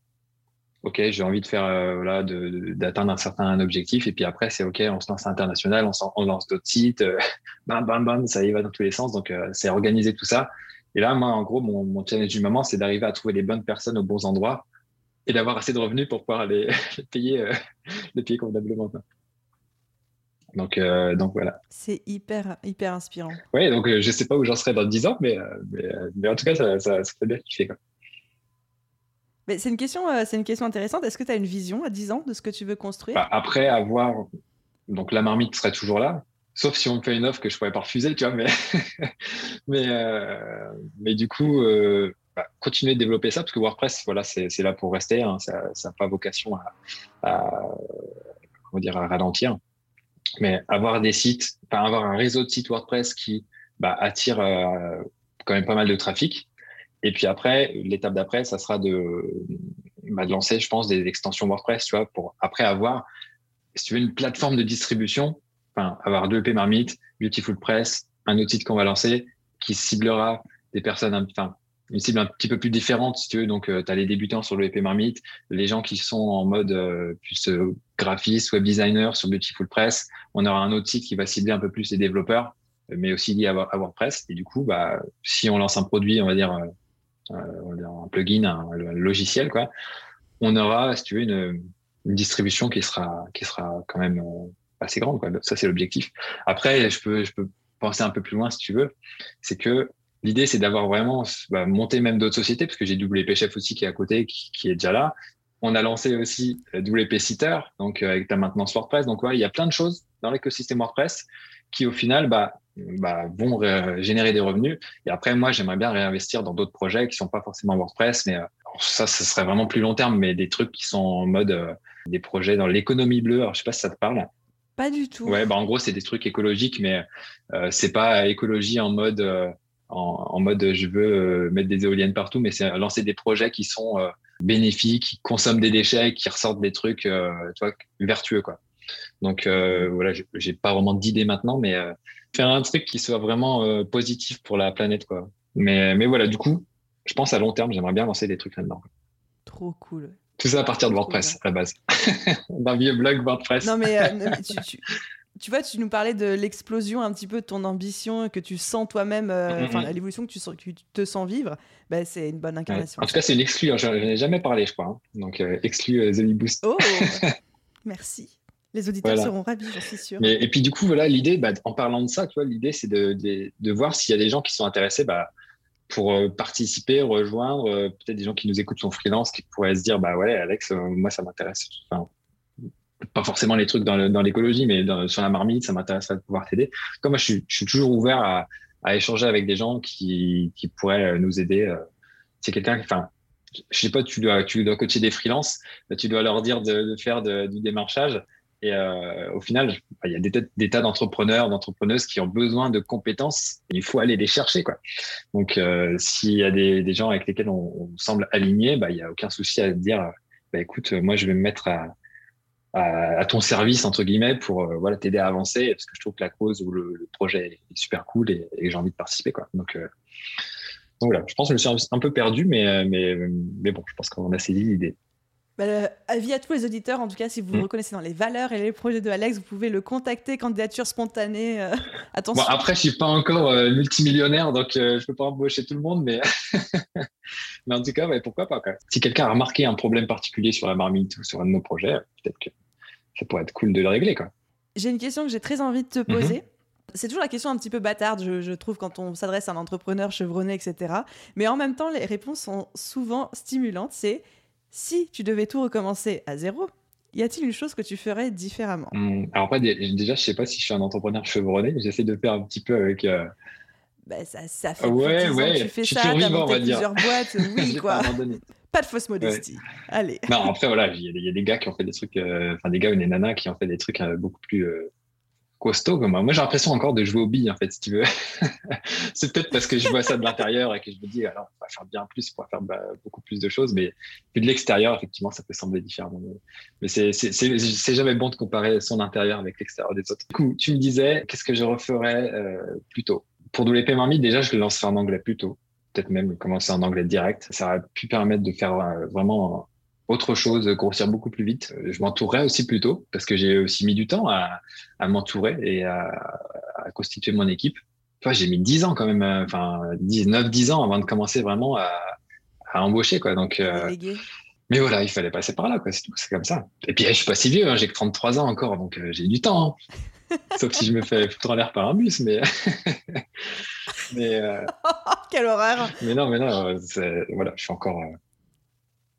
Ok, j'ai envie de faire, voilà, d'atteindre un certain objectif. Et puis après, c'est ok, on se lance international, on, on lance d'autres sites, bam, bam, bam, ça y va dans tous les sens. Donc, c'est organiser tout ça. Et là, moi, en gros, mon, mon challenge du moment, c'est d'arriver à trouver les bonnes personnes aux bons endroits et d'avoir assez de revenus pour pouvoir les, payer, euh, les payer convenablement. Donc, euh, donc voilà. C'est hyper, hyper inspirant. Oui, donc euh, je ne sais pas où j'en serai dans 10 ans, mais, mais, en tout cas, ça, ça, ça fait bien kiffer. Quoi. Mais c'est une question, c'est une question intéressante. Est-ce que tu as une vision à 10 ans de ce que tu veux construire? Bah, Après avoir, donc la marmite serait toujours là, sauf si on me fait une offre que je pourrais pas refuser, tu vois. Mais, mais, mais du coup, bah, continuer de développer ça parce que WordPress, voilà, c'est là pour rester. Hein, ça n'a pas vocation à, à, comment dire, à ralentir. Mais avoir des sites, enfin, avoir un réseau de sites WordPress qui bah, attire euh, quand même pas mal de trafic. Et puis après, l'étape d'après, ça sera de, bah, de lancer, je pense, des extensions WordPress, tu vois, pour après avoir, si tu veux, une plateforme de distribution, enfin, avoir deux EP Marmite, Beautiful Press, un autre site qu'on va lancer qui ciblera des personnes, enfin, une cible un petit peu plus différente, si tu veux. Donc, euh, tu as les débutants sur le EP Marmite, les gens qui sont en mode euh, plus euh, graphiste, web designer sur Beautiful Press. On aura un autre site qui va cibler un peu plus les développeurs, mais aussi lié à, WordPress. Et du coup, bah, si on lance un produit, on va dire, un plugin, un, logiciel, quoi, on aura, si tu veux, une, une distribution qui sera, qui sera quand même assez grande. Quoi. Ça, c'est l'objectif. Après, je peux, je peux penser un peu plus loin, si tu veux. C'est que L'idée, c'est d'avoir vraiment bah, monté même d'autres sociétés, parce que j'ai WP Chef aussi qui est à côté, qui, est déjà là. On a lancé aussi euh, WP Sitter, donc euh, avec ta maintenance WordPress. Donc, ouais, il y a plein de choses dans l'écosystème WordPress qui, au final, bah, bah, vont générer des revenus. Et après, moi, j'aimerais bien réinvestir dans d'autres projets qui sont pas forcément WordPress, mais euh, ça, ce serait vraiment plus long terme, mais des trucs qui sont en mode des projets dans l'économie bleue. Alors, je sais pas si ça te parle. Pas du tout. Ouais, bah, en gros, c'est des trucs écologiques, mais euh, c'est pas écologie en mode en, mode je veux euh, mettre des éoliennes partout, mais c'est lancer des projets qui sont euh, bénéfiques, qui consomment des déchets, qui ressortent des trucs euh, tu vois, vertueux. Quoi. Donc voilà, j'ai pas vraiment d'idée maintenant, mais faire un truc qui soit vraiment positif pour la planète. Quoi. Mais, mais voilà, du coup, je pense à long terme, j'aimerais bien lancer des trucs là-dedans. Trop cool. Tout ça à partir de WordPress, à la base. D'un vieux blog WordPress. Non, mais, tu, tu vois, tu nous parlais de l'explosion un petit peu de ton ambition, que tu sens toi-même, euh, mm-hmm. enfin, l'évolution que tu, tu, te sens vivre, ben, c'est une bonne incarnation. En tout cas, c'est une exclue, hein. je n'en ai jamais parlé, je crois. Hein. Donc, euh, exclu euh, The Boost. Oh, merci. Les auditeurs seront ravis, j'en suis sûr. et puis, du coup, voilà, l'idée, bah, en parlant de ça, tu vois, l'idée, c'est de, de, voir s'il y a des gens qui sont intéressés bah, pour participer, rejoindre, peut-être des gens qui nous écoutent sont freelance, qui pourraient se dire, bah ouais, Alex, moi, ça m'intéresse. Enfin, pas forcément les trucs dans l'écologie, mais sur la marmite, ça m'intéresse de pouvoir t'aider. Comme moi, je suis, toujours ouvert à, échanger avec des gens qui, pourraient euh, nous aider. Euh. C'est quelqu'un, enfin, je sais pas, tu dois, tu dois coacher des freelances, tu dois leur dire de, faire du démarchage. Et euh, au final, il y a des, tas d'entrepreneurs, d'entrepreneuses qui ont besoin de compétences. il faut aller les chercher, quoi. Donc, s'il y a des, gens avec lesquels on, semble aligné, bah, il n'y a aucun souci à dire, bah, écoute, moi, je vais me mettre à, à, ton service entre guillemets pour euh, voilà t'aider à avancer parce que je trouve que la cause ou le, projet est super cool et, j'ai envie de participer quoi. Donc, euh, donc voilà, je pense que je me suis un peu perdu, mais, mais, mais bon, je pense qu'on a saisi l'idée. Bah, avis à tous les auditeurs, en tout cas, si vous vous mm. reconnaissez dans les valeurs et les projets de Alex, vous pouvez le contacter, candidature spontanée. Euh, attention. Bon, après, je suis pas encore euh, multimillionnaire, donc euh, je peux pas embaucher tout le monde, mais, mais en tout cas, pourquoi pas. Si quelqu'un a remarqué un problème particulier sur la marmite ou sur un de nos projets, peut-être que ça pourrait être cool de le régler. J'ai une question que j'ai très envie de te poser. Mm-hmm. C'est toujours la question un petit peu bâtarde, je, je trouve, quand on s'adresse à un entrepreneur chevronné, etc. Mais en même temps, les réponses sont souvent stimulantes. C'est si tu devais tout recommencer à zéro, y a-t-il une chose que tu ferais différemment? Hmm, Alors, pas, déjà, je sais pas si je suis un entrepreneur chevronné, j'essaie de faire un petit peu avec. Euh, bah, ça, ça, fait ouais, ouais. que tu fais ça, tu as plusieurs boîtes, oui, quoi. Pas, de fausse modestie. Allez. Non, après, voilà, il y, a des gars qui ont fait des trucs, euh, enfin, des gars ou des nanas qui ont fait des trucs euh, beaucoup plus costaud comme moi. Moi, j'ai l'impression encore de jouer au billes, en fait, si tu veux. c'est peut-être parce que je vois ça de l'intérieur et que je me dis, alors, on va faire bien plus, on va faire bah, beaucoup plus de choses. Mais de l'extérieur, effectivement, ça peut sembler différent. Mais c'est jamais bon de comparer son intérieur avec l'extérieur des autres. Du coup, tu me disais, qu'est-ce que je referais euh, plus tôt? Pour WP Marmite, déjà, je le lancerai en anglais plus tôt. Peut-être même commencer en anglais direct. Ça aurait pu permettre de faire euh, vraiment autre chose, grossir beaucoup plus vite. Je m'entourerai aussi plus tôt parce que j'ai aussi mis du temps à, à m'entourer et à, à, constituer mon équipe. Enfin, j'ai mis 10 ans quand même, euh, enfin 9, 10 ans avant de commencer vraiment à, à embaucher. Quoi. Donc, euh, mais voilà, il fallait passer par là, quoi. C'est comme ça. Et puis, je suis pas si vieux, hein, j'ai que 33 ans encore, donc euh, j'ai du temps. Hein. Sauf si je me fais foutre en l'air par un bus, mais. mais Quelle horreur Mais non, mais non, voilà, je suis encore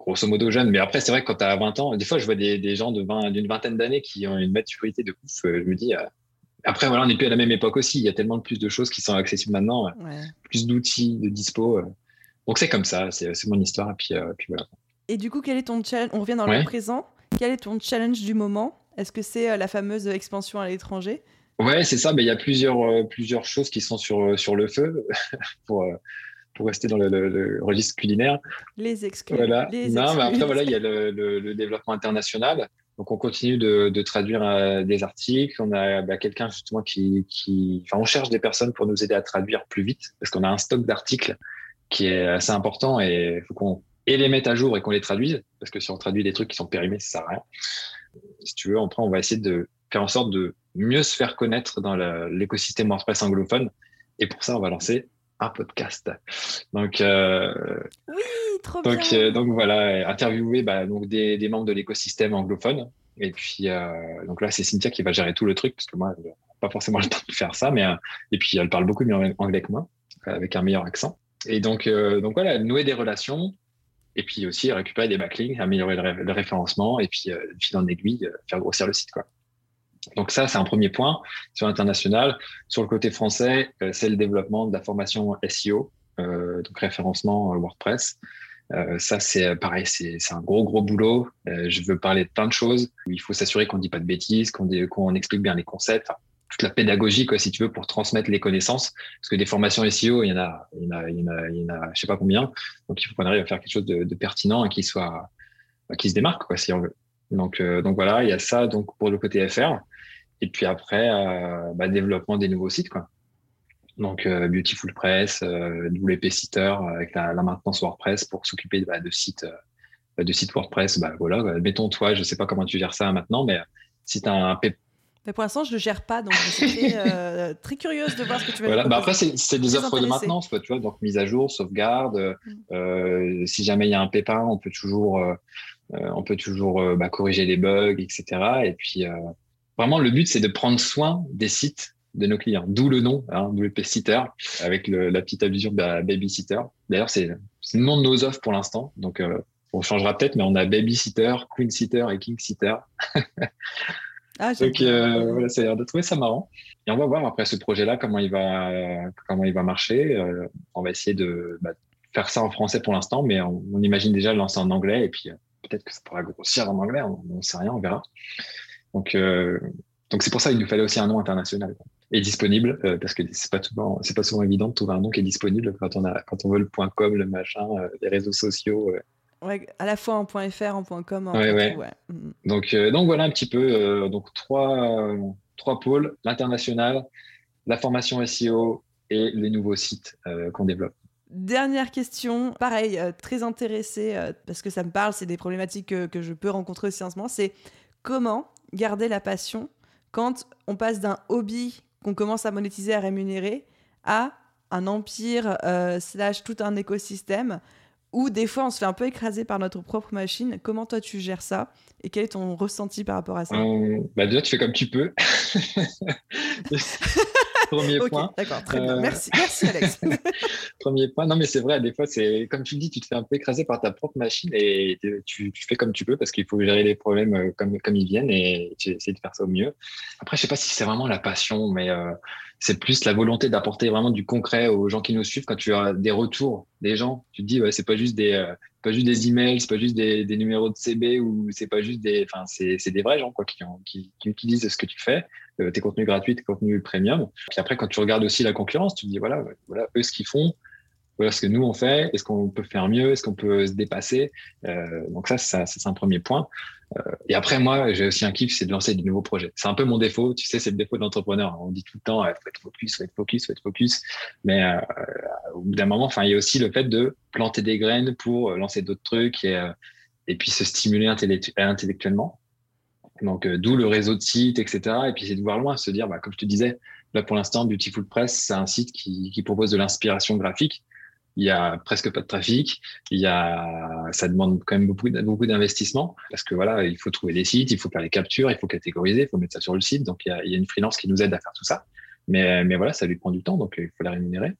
grosso modo jeune. Mais après, c'est vrai que quand tu as 20 ans, des fois, je vois des, des gens d'une 20, vingtaine d'années qui ont une maturité de ouf. Euh, je me dis, euh, après, voilà, on n'est plus à la même époque aussi. Il y a tellement plus de choses qui sont accessibles maintenant, euh, plus d'outils, de dispo. Donc, c'est comme ça, c'est mon histoire. Et puis, puis, voilà. Et du coup, quel est ton challenge On revient dans le présent. Quel est ton challenge du moment? Est-ce que c'est la fameuse expansion à l'étranger? Ouais, c'est ça. Mais il y a plusieurs, plusieurs choses qui sont sur, sur le feu pour, pour rester dans le, registre culinaire. Les exclus. Voilà. non, mais après, voilà, il y a le, développement international. Donc, on continue de, traduire euh, des articles. On a bah, quelqu'un justement qui, qui, enfin, on cherche des personnes pour nous aider à traduire plus vite parce qu'on a un stock d'articles qui est assez important et il faut qu'on et les mette à jour et qu'on les traduise parce que si on traduit des trucs qui sont périmés, ça sert à rien. Si tu veux, on on va essayer de faire en sorte de mieux se faire connaître dans l'écosystème WordPress anglophone. Et pour ça, on va lancer un podcast. Donc, euh, oui, trop donc, bien. Euh, donc voilà, interviewer bah, donc des, des, membres de l'écosystème anglophone. Et puis, euh, donc là, c'est Cynthia qui va gérer tout le truc, parce que moi, je pas forcément le temps de faire ça, mais et puis elle parle beaucoup mieux anglais que moi, avec un meilleur accent. Et donc, donc voilà, nouer des relations, et puis aussi récupérer des backlinks, améliorer le, référencement, et puis, fil en aiguille, faire grossir le site. Donc ça, c'est un premier point sur l'international. Sur le côté français, euh, c'est le développement de la formation SEO, euh, donc référencement euh, WordPress. ça, c'est pareil, c'est un gros, gros boulot. je veux parler de plein de choses. Il faut s'assurer qu'on ne dit pas de bêtises, qu'on explique bien les concepts, toute la pédagogie, quoi, si tu veux, pour transmettre les connaissances. Parce que des formations SEO, il y en a, il y en a, il y en a, il y en a je sais pas combien. Donc, il faut qu'on arrive à faire quelque chose de, de pertinent et qui soit, qui se démarque, quoi, si on veut. Donc, donc voilà, il y a ça donc pour le côté FR. Et puis après, euh, bah, développement des nouveaux sites, quoi. Donc euh, Beautiful Press, euh, WP Sitter avec la, la, maintenance WordPress pour s'occuper bah, de sites, euh, de sites WordPress. Bah voilà, mettons toi, je sais pas comment tu gères ça maintenant, mais si tu as un mais pour l'instant, je ne le gère pas, donc je suis très, curieuse de voir ce que tu vas voilà. bah après, c'est des offres de maintenance, tu vois, donc mise à jour, sauvegarde. Mm. si jamais il y a un pépin, on peut toujours, on peut toujours bah, corriger les bugs, etc. Et puis, Vraiment, le but, c'est de prendre soin des sites de nos clients. D'où le nom, hein, WP Sitter, avec le, la petite allusion de Babysitter. D'ailleurs, c'est le nom de nos offres pour l'instant. Donc, euh, on changera peut-être, mais on a Babysitter, Queen Sitter et King Sitter. ah, Donc, euh, voilà, ça a l'air de trouver ça marrant. Et on va voir après ce projet-là comment il va, comment il va marcher. Euh, on va essayer de bah, faire ça en français pour l'instant, mais on, on, imagine déjà le lancer en anglais et puis euh, peut-être que ça pourra grossir en anglais. On ne sait rien, on verra. Donc, donc c'est pour ça qu'il nous fallait aussi un nom international et disponible parce que c'est pas souvent c'est pas souvent évident de trouver un nom qui est disponible quand on a quand on veut le point .com, le machin, les réseaux sociaux. Ouais, à la fois en .fr, en .com, en ouais, ouais. ouais. Mm. Donc donc voilà un petit peu donc trois trois pôles l'international, la formation SEO et les nouveaux sites qu'on développe. Dernière question, pareil, euh, très intéressée euh, parce que ça me parle, c'est des problématiques que, je peux rencontrer aussi en ce moment. C'est comment garder la passion quand on passe d'un hobby qu'on commence à monétiser, à rémunérer, à un empire euh, slash tout un écosystème où des fois on se fait un peu écraser par notre propre machine. Comment toi tu gères ça et quel est ton ressenti par rapport à ça? Bah Déjà, tu fais comme tu peux. Premier point. D'accord, très bien. Euh, merci, merci Alex. Premier point. Non, mais c'est vrai, des fois, c'est comme tu dis, tu te fais un peu écraser par ta propre machine et tu, fais comme tu peux parce qu'il faut gérer les problèmes euh, comme, comme ils viennent et tu essaies de faire ça au mieux. Après, je sais pas si c'est vraiment la passion, mais euh, c'est plus la volonté d'apporter vraiment du concret aux gens qui nous suivent. Quand tu as des retours des gens, tu te dis, ouais, c'est pas juste des, pas juste des emails, c'est pas juste des, des, numéros de CB ou c'est pas juste des, enfin, c'est des vrais gens quoi qui, qui, qui, utilisent ce que tu fais, tes contenus gratuits, tes contenus premium. Puis après, quand tu regardes aussi la concurrence, tu te dis voilà, voilà eux ce qu'ils font, voilà ce que nous on fait, est-ce qu'on peut faire mieux, est-ce qu'on peut se dépasser. Euh, donc ça, ça c'est un premier point. Euh, et après, moi, j'ai aussi un kiff, c'est de lancer des nouveaux projets. C'est un peu mon défaut, tu sais, c'est le défaut de l'entrepreneur. On dit tout le temps, il faut être focus, faut être focus, faut être focus. Mais euh, au bout d'un moment, enfin, il y a aussi le fait de planter des graines pour lancer d'autres trucs et, euh, et puis se stimuler intellectuellement. Donc, d'où le réseau de sites, etc. Et puis, c'est de voir loin, se dire, bah, comme je te disais, là, pour l'instant, Beautiful Press, c'est un site qui, qui propose de l'inspiration graphique il y a presque pas de trafic, il y a, ça demande quand même beaucoup, beaucoup d'investissement parce que voilà, il faut trouver des sites, il faut faire les captures, il faut catégoriser, il faut mettre ça sur le site. Donc il y a, il y a une freelance qui nous aide à faire tout ça. Mais, mais voilà, ça lui prend du temps, donc il faut la rémunérer.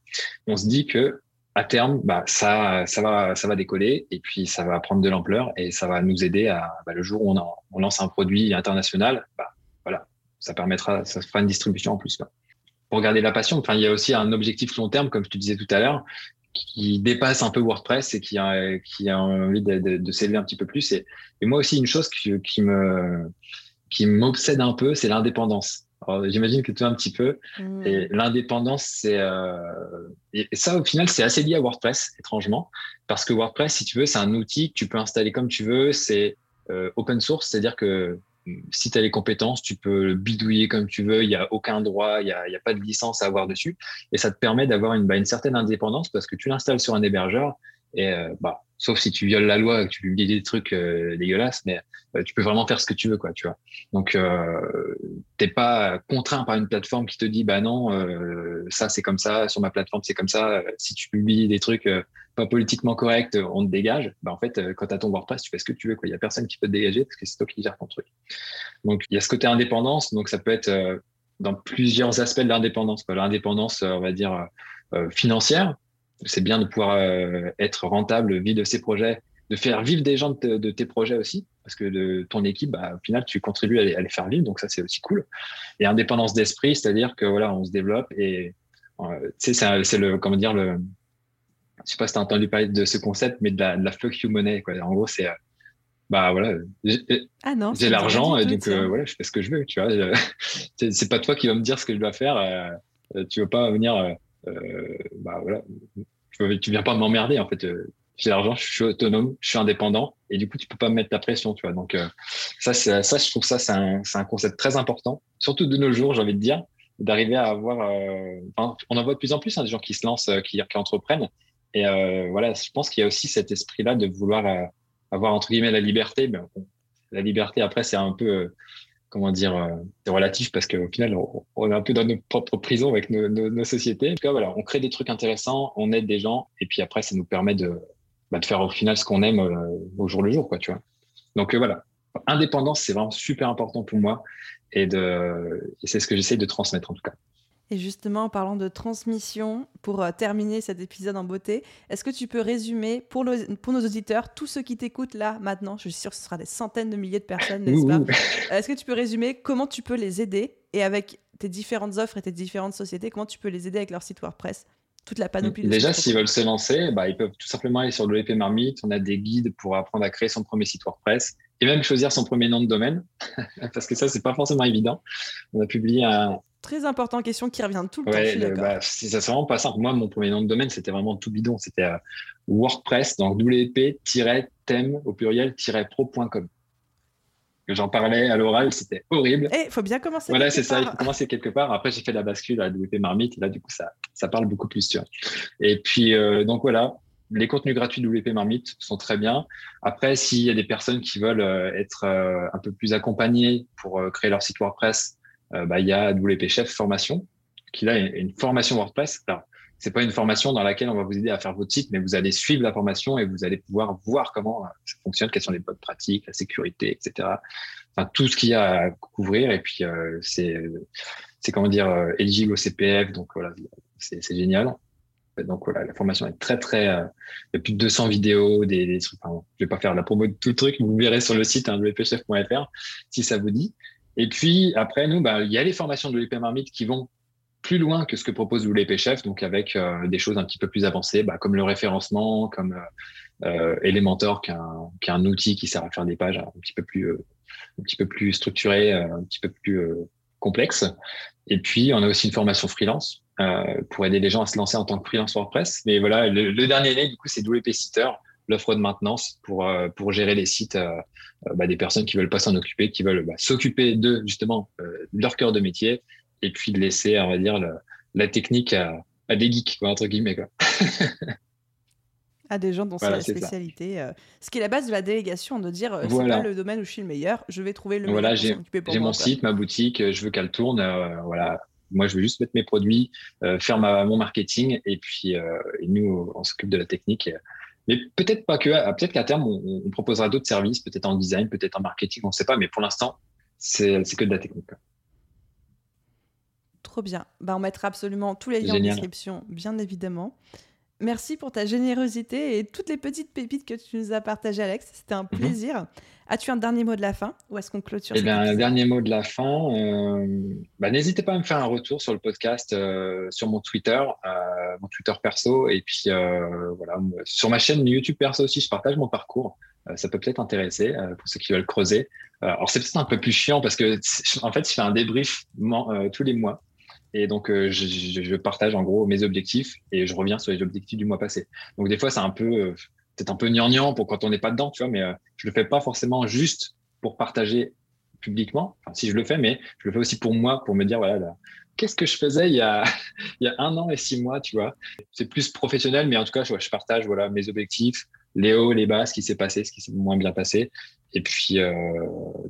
On se dit que à terme, bah, ça, ça va, ça va décoller et puis ça va prendre de l'ampleur et ça va nous aider à bah, le jour où on, on, lance un produit international, bah, voilà, ça permettra, ça fera une distribution en plus. Pour garder la passion, enfin, il y a aussi un objectif long terme, comme je te disais tout à l'heure, qui dépasse un peu WordPress et qui a, qui a envie de, de, s'élever un petit peu plus. Et, et, moi aussi, une chose qui, qui qui m'obsède un peu, c'est l'indépendance. J'imagine que toi un petit peu. Mmh. Et l'indépendance, c'est euh, et ça au final, c'est assez lié à WordPress, étrangement, parce que WordPress, si tu veux, c'est un outil que tu peux installer comme tu veux. C'est euh, open source, c'est-à-dire que si tu as les compétences, tu peux le bidouiller comme tu veux, il n'y a aucun droit, il n'y a, a, pas de licence à avoir dessus. Et ça te permet d'avoir une, bah, une certaine indépendance parce que tu l'installes sur un hébergeur et euh, bah, sauf si tu violes la loi et que tu publies des trucs euh, dégueulasses, mais euh, tu peux vraiment faire ce que tu veux, quoi, tu vois. Donc, euh, t'es pas contraint par une plateforme qui te dit, bah non, ça c'est comme ça, sur ma plateforme c'est comme ça. Si tu publies des trucs pas politiquement corrects, on te dégage. Bah en fait, quand t'as ton WordPress, tu fais ce que tu veux, quoi. Il y a personne qui peut te dégager parce que c'est toi qui gères ton truc. Donc, il y a ce côté indépendance. Donc, ça peut être dans plusieurs aspects de l'indépendance. L'indépendance, on va dire financière c'est bien de pouvoir euh, être rentable, vivre de ses projets, de faire vivre des gens de, tes projets aussi, parce que de ton équipe, bah, au final, tu contribues à les, faire vivre, donc ça c'est aussi cool. Et indépendance d'esprit, c'est-à-dire que voilà, on se développe et euh, c'est le comment dire le, je sais pas si tu as entendu parler de ce concept, mais de la, de la fuck you money. Quoi. En gros, c'est euh, bah voilà, j'ai ah l'argent et donc voilà, je fais ce que je veux. Tu vois, c'est pas toi qui vas me dire ce que je dois faire. tu veux pas venir euh, bah voilà, tu, viens pas m'emmerder en fait. Euh, j'ai l'argent, je suis autonome, je suis indépendant, et du coup, tu peux pas me mettre ta pression, tu vois. Donc, euh, ça, ça, je trouve ça, c'est un, un, concept très important, surtout de nos jours, j'ai envie de dire, d'arriver à avoir. on en voit de plus en plus hein, des gens qui se lancent, qui, qui entreprennent, et voilà, je pense qu'il y a aussi cet esprit-là de vouloir avoir entre guillemets la liberté. Mais la liberté, après, c'est un peu comment dire, euh, c'est relatif parce qu'au final, on, est un peu dans nos propres prisons avec nos, sociétés. En tout cas, voilà, on crée des trucs intéressants, on aide des gens, et puis après, ça nous permet de, bah, faire au final ce qu'on aime euh, au jour le jour, quoi, tu vois. Donc euh, voilà, indépendance, c'est vraiment super important pour moi, et, et c'est ce que j'essaie de transmettre en tout cas. Et justement, en parlant de transmission, pour euh, terminer cet épisode en beauté, est-ce que tu peux résumer pour, pour nos auditeurs, tous ceux qui t'écoutent là, maintenant, je suis sûre que ce sera des centaines de milliers de personnes, n'est-ce pas euh, Est-ce que tu peux résumer comment tu peux les aider et avec tes différentes offres et tes différentes sociétés, comment tu peux les aider avec leur site WordPress toute la panoplie. Déjà, s'ils veulent se lancer, bah, ils peuvent tout simplement aller sur l'EP Marmite. On a des guides pour apprendre à créer son premier site WordPress et même choisir son premier nom de domaine, parce que ça, c'est pas forcément évident. On a publié un, Très important, question qui revient tout le temps. Ouais, bah, c'est vraiment pas simple. Moi, mon premier nom de domaine, c'était vraiment tout bidon. C'était euh, WordPress, donc WP-thème au pluriel-pro.com. j'en parlais à l'oral, c'était horrible. Il faut bien commencer. Voilà, c'est ça, il faut commencer quelque part. Après, j'ai fait la bascule à WP Marmite, et là, du coup, ça, ça parle beaucoup plus, tu vois. Et puis, euh, donc voilà, les contenus gratuits de WP Marmite sont très bien. Après, s'il y a des personnes qui veulent euh, être un peu plus accompagnées pour créer leur site WordPress, bah, il y a WP Chef Formation, qui là est une formation WordPress. Alors, c'est pas une formation dans laquelle on va vous aider à faire votre site, mais vous allez suivre la formation et vous allez pouvoir voir comment ça fonctionne, quelles sont les bonnes pratiques, la sécurité, etc. Enfin, tout ce qu'il y a à couvrir. Et puis, euh, c'est, c'est comment dire, euh, éligible au CPF. Donc, voilà, c'est, c'est génial. Donc, voilà, la formation est très, très, euh, il y a plus de 200 vidéos, des, des trucs. Je vais pas faire la promo de tout le truc. Vous verrez sur le site, hein, wpchef.fr, si ça vous dit. Et puis, après, nous, bah, il y a les formations de l'UP Marmite qui vont plus loin que ce que propose WP Chef, donc avec euh, des choses un petit peu plus avancées, bah, comme le référencement, comme euh, euh Elementor, qui est, un, qui est, un, outil qui sert à faire des pages un petit peu plus, euh, un petit peu plus structurées, un petit peu plus complexes. Et puis, on a aussi une formation freelance pour aider les gens à se lancer en tant que freelance WordPress. Mais voilà, le, dernier né, du coup, c'est WP Sitter, l'offre de maintenance pour, pour gérer les sites bah, des personnes qui veulent pas s'en occuper, qui veulent bah, s'occuper de justement leur cœur de métier et puis de laisser, on va dire, la technique à, à, des geeks, quoi, entre guillemets. Quoi. à des gens dont c'est la spécialité. Euh, ce qui est la base de la délégation, de dire euh, c'est pas le domaine où je suis le meilleur, je vais trouver le voilà, meilleur. J'ai mon site, ma boutique, je veux qu'elle tourne. Euh, voilà. Moi, je veux juste mettre mes produits, faire ma, mon marketing, et puis et nous, on s'occupe de la technique. Mais peut-être pas que, peut-être qu'à terme, on, on proposera d'autres services, peut-être en design, peut-être en marketing, on ne sait pas, mais pour l'instant, c'est que de la technique. Trop bien. Bah, on mettra absolument tous les liens en description, bien évidemment. Merci pour ta générosité et toutes les petites pépites que tu nous as partagées, Alex. C'était un mhm. plaisir. As-tu un dernier mot de la fin ou est-ce qu'on clôture Eh bien, un dernier mot de la fin. Euh, bah, n'hésitez pas à me faire un retour sur le podcast, euh, sur mon Twitter, euh, mon Twitter perso, et puis voilà, sur ma chaîne YouTube perso aussi, je partage mon parcours. ça peut peut-être intéresser pour ceux qui veulent creuser. alors c'est peut-être un peu plus chiant parce que en fait, je fais un débrief tous les mois et donc, euh, je, je, partage en gros mes objectifs et je reviens sur les objectifs du mois passé. Donc, des fois, c'est un peu, euh, peut-être un peu gnangnan pour quand on n'est pas dedans, tu vois, mais euh, je le fais pas forcément juste pour partager publiquement. Enfin, si je le fais, mais je le fais aussi pour moi, pour me dire, voilà, qu'est-ce que je faisais il y, a, il y a un an et six mois, tu vois. C'est plus professionnel, mais en tout cas, je, je partage voilà, mes objectifs, les hauts, les bas, ce qui s'est passé, ce qui s'est moins bien passé. Et puis, euh,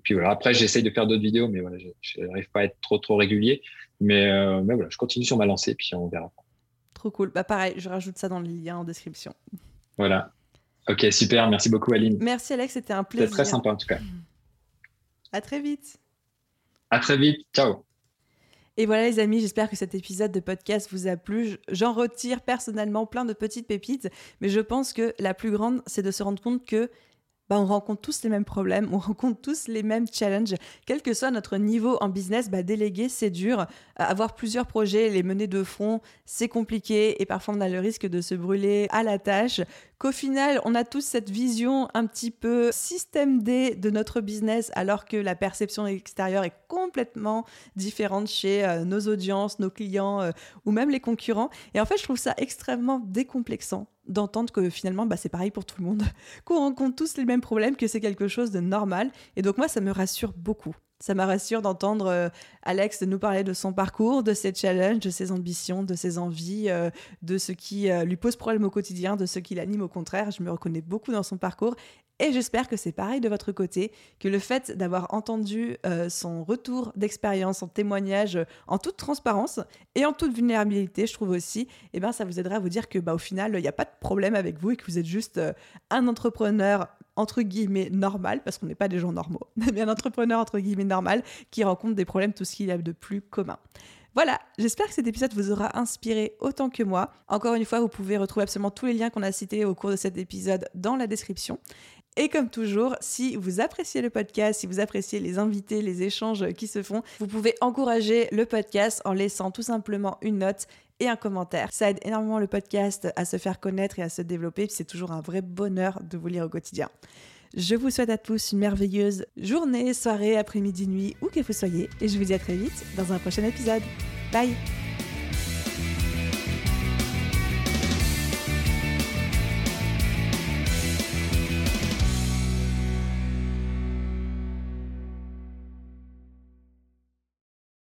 puis voilà. Après, j'essaye de faire d'autres vidéos, mais voilà, je n'arrive pas à être trop, trop régulier. Mais, euh, mais voilà, je continue sur ma lancée, puis on verra. Trop cool. Bah pareil, je rajoute ça dans le lien en description. Voilà. Ok, super. Merci beaucoup, Aline. Merci, Alex. C'était un plaisir. C'était très sympa, en tout cas. À très vite. À très vite. Ciao. Et voilà les amis, j'espère que cet épisode de podcast vous a plu. J'en retire personnellement plein de petites pépites, mais je pense que la plus grande, c'est de se rendre compte que bah, on rencontre tous les mêmes problèmes, on rencontre tous les mêmes challenges. Quel que soit notre niveau en business, bah, déléguer, c'est dur. Euh, avoir plusieurs projets, les mener de front, c'est compliqué et parfois on a le risque de se brûler à la tâche qu'au final, on a tous cette vision un petit peu système D de notre business, alors que la perception extérieure est complètement différente chez euh, nos audiences, nos clients euh, ou même les concurrents. Et en fait, je trouve ça extrêmement décomplexant d'entendre que finalement, bah, c'est pareil pour tout le monde, qu'on rencontre tous les mêmes problèmes, que c'est quelque chose de normal. Et donc moi, ça me rassure beaucoup. Ça m'a rassure d'entendre euh, Alex nous parler de son parcours, de ses challenges, de ses ambitions, de ses envies, euh, de ce qui euh, lui pose problème au quotidien, de ce qui l'anime au contraire. Je me reconnais beaucoup dans son parcours et j'espère que c'est pareil de votre côté, que le fait d'avoir entendu son retour d'expérience, son témoignage en toute transparence et en toute vulnérabilité, je trouve aussi, eh ben, ça vous aidera à vous dire que bah, au final, il n'y a pas de problème avec vous et que vous êtes juste un entrepreneur entre guillemets normal, parce qu'on n'est pas des gens normaux, mais un entrepreneur entre guillemets normal qui rencontre des problèmes, tout ce qu'il y a de plus commun. Voilà, j'espère que cet épisode vous aura inspiré autant que moi. Encore une fois, vous pouvez retrouver absolument tous les liens qu'on a cités au cours de cet épisode dans la description. Et comme toujours, si vous appréciez le podcast, si vous appréciez les invités, les échanges qui se font, vous pouvez encourager le podcast en laissant tout simplement une note et un commentaire. Ça aide énormément le podcast à se faire connaître et à se développer. C'est toujours un vrai bonheur de vous lire au quotidien. Je vous souhaite à tous une merveilleuse journée, soirée, après-midi, nuit, où que vous soyez. Et je vous dis à très vite dans un prochain épisode. Bye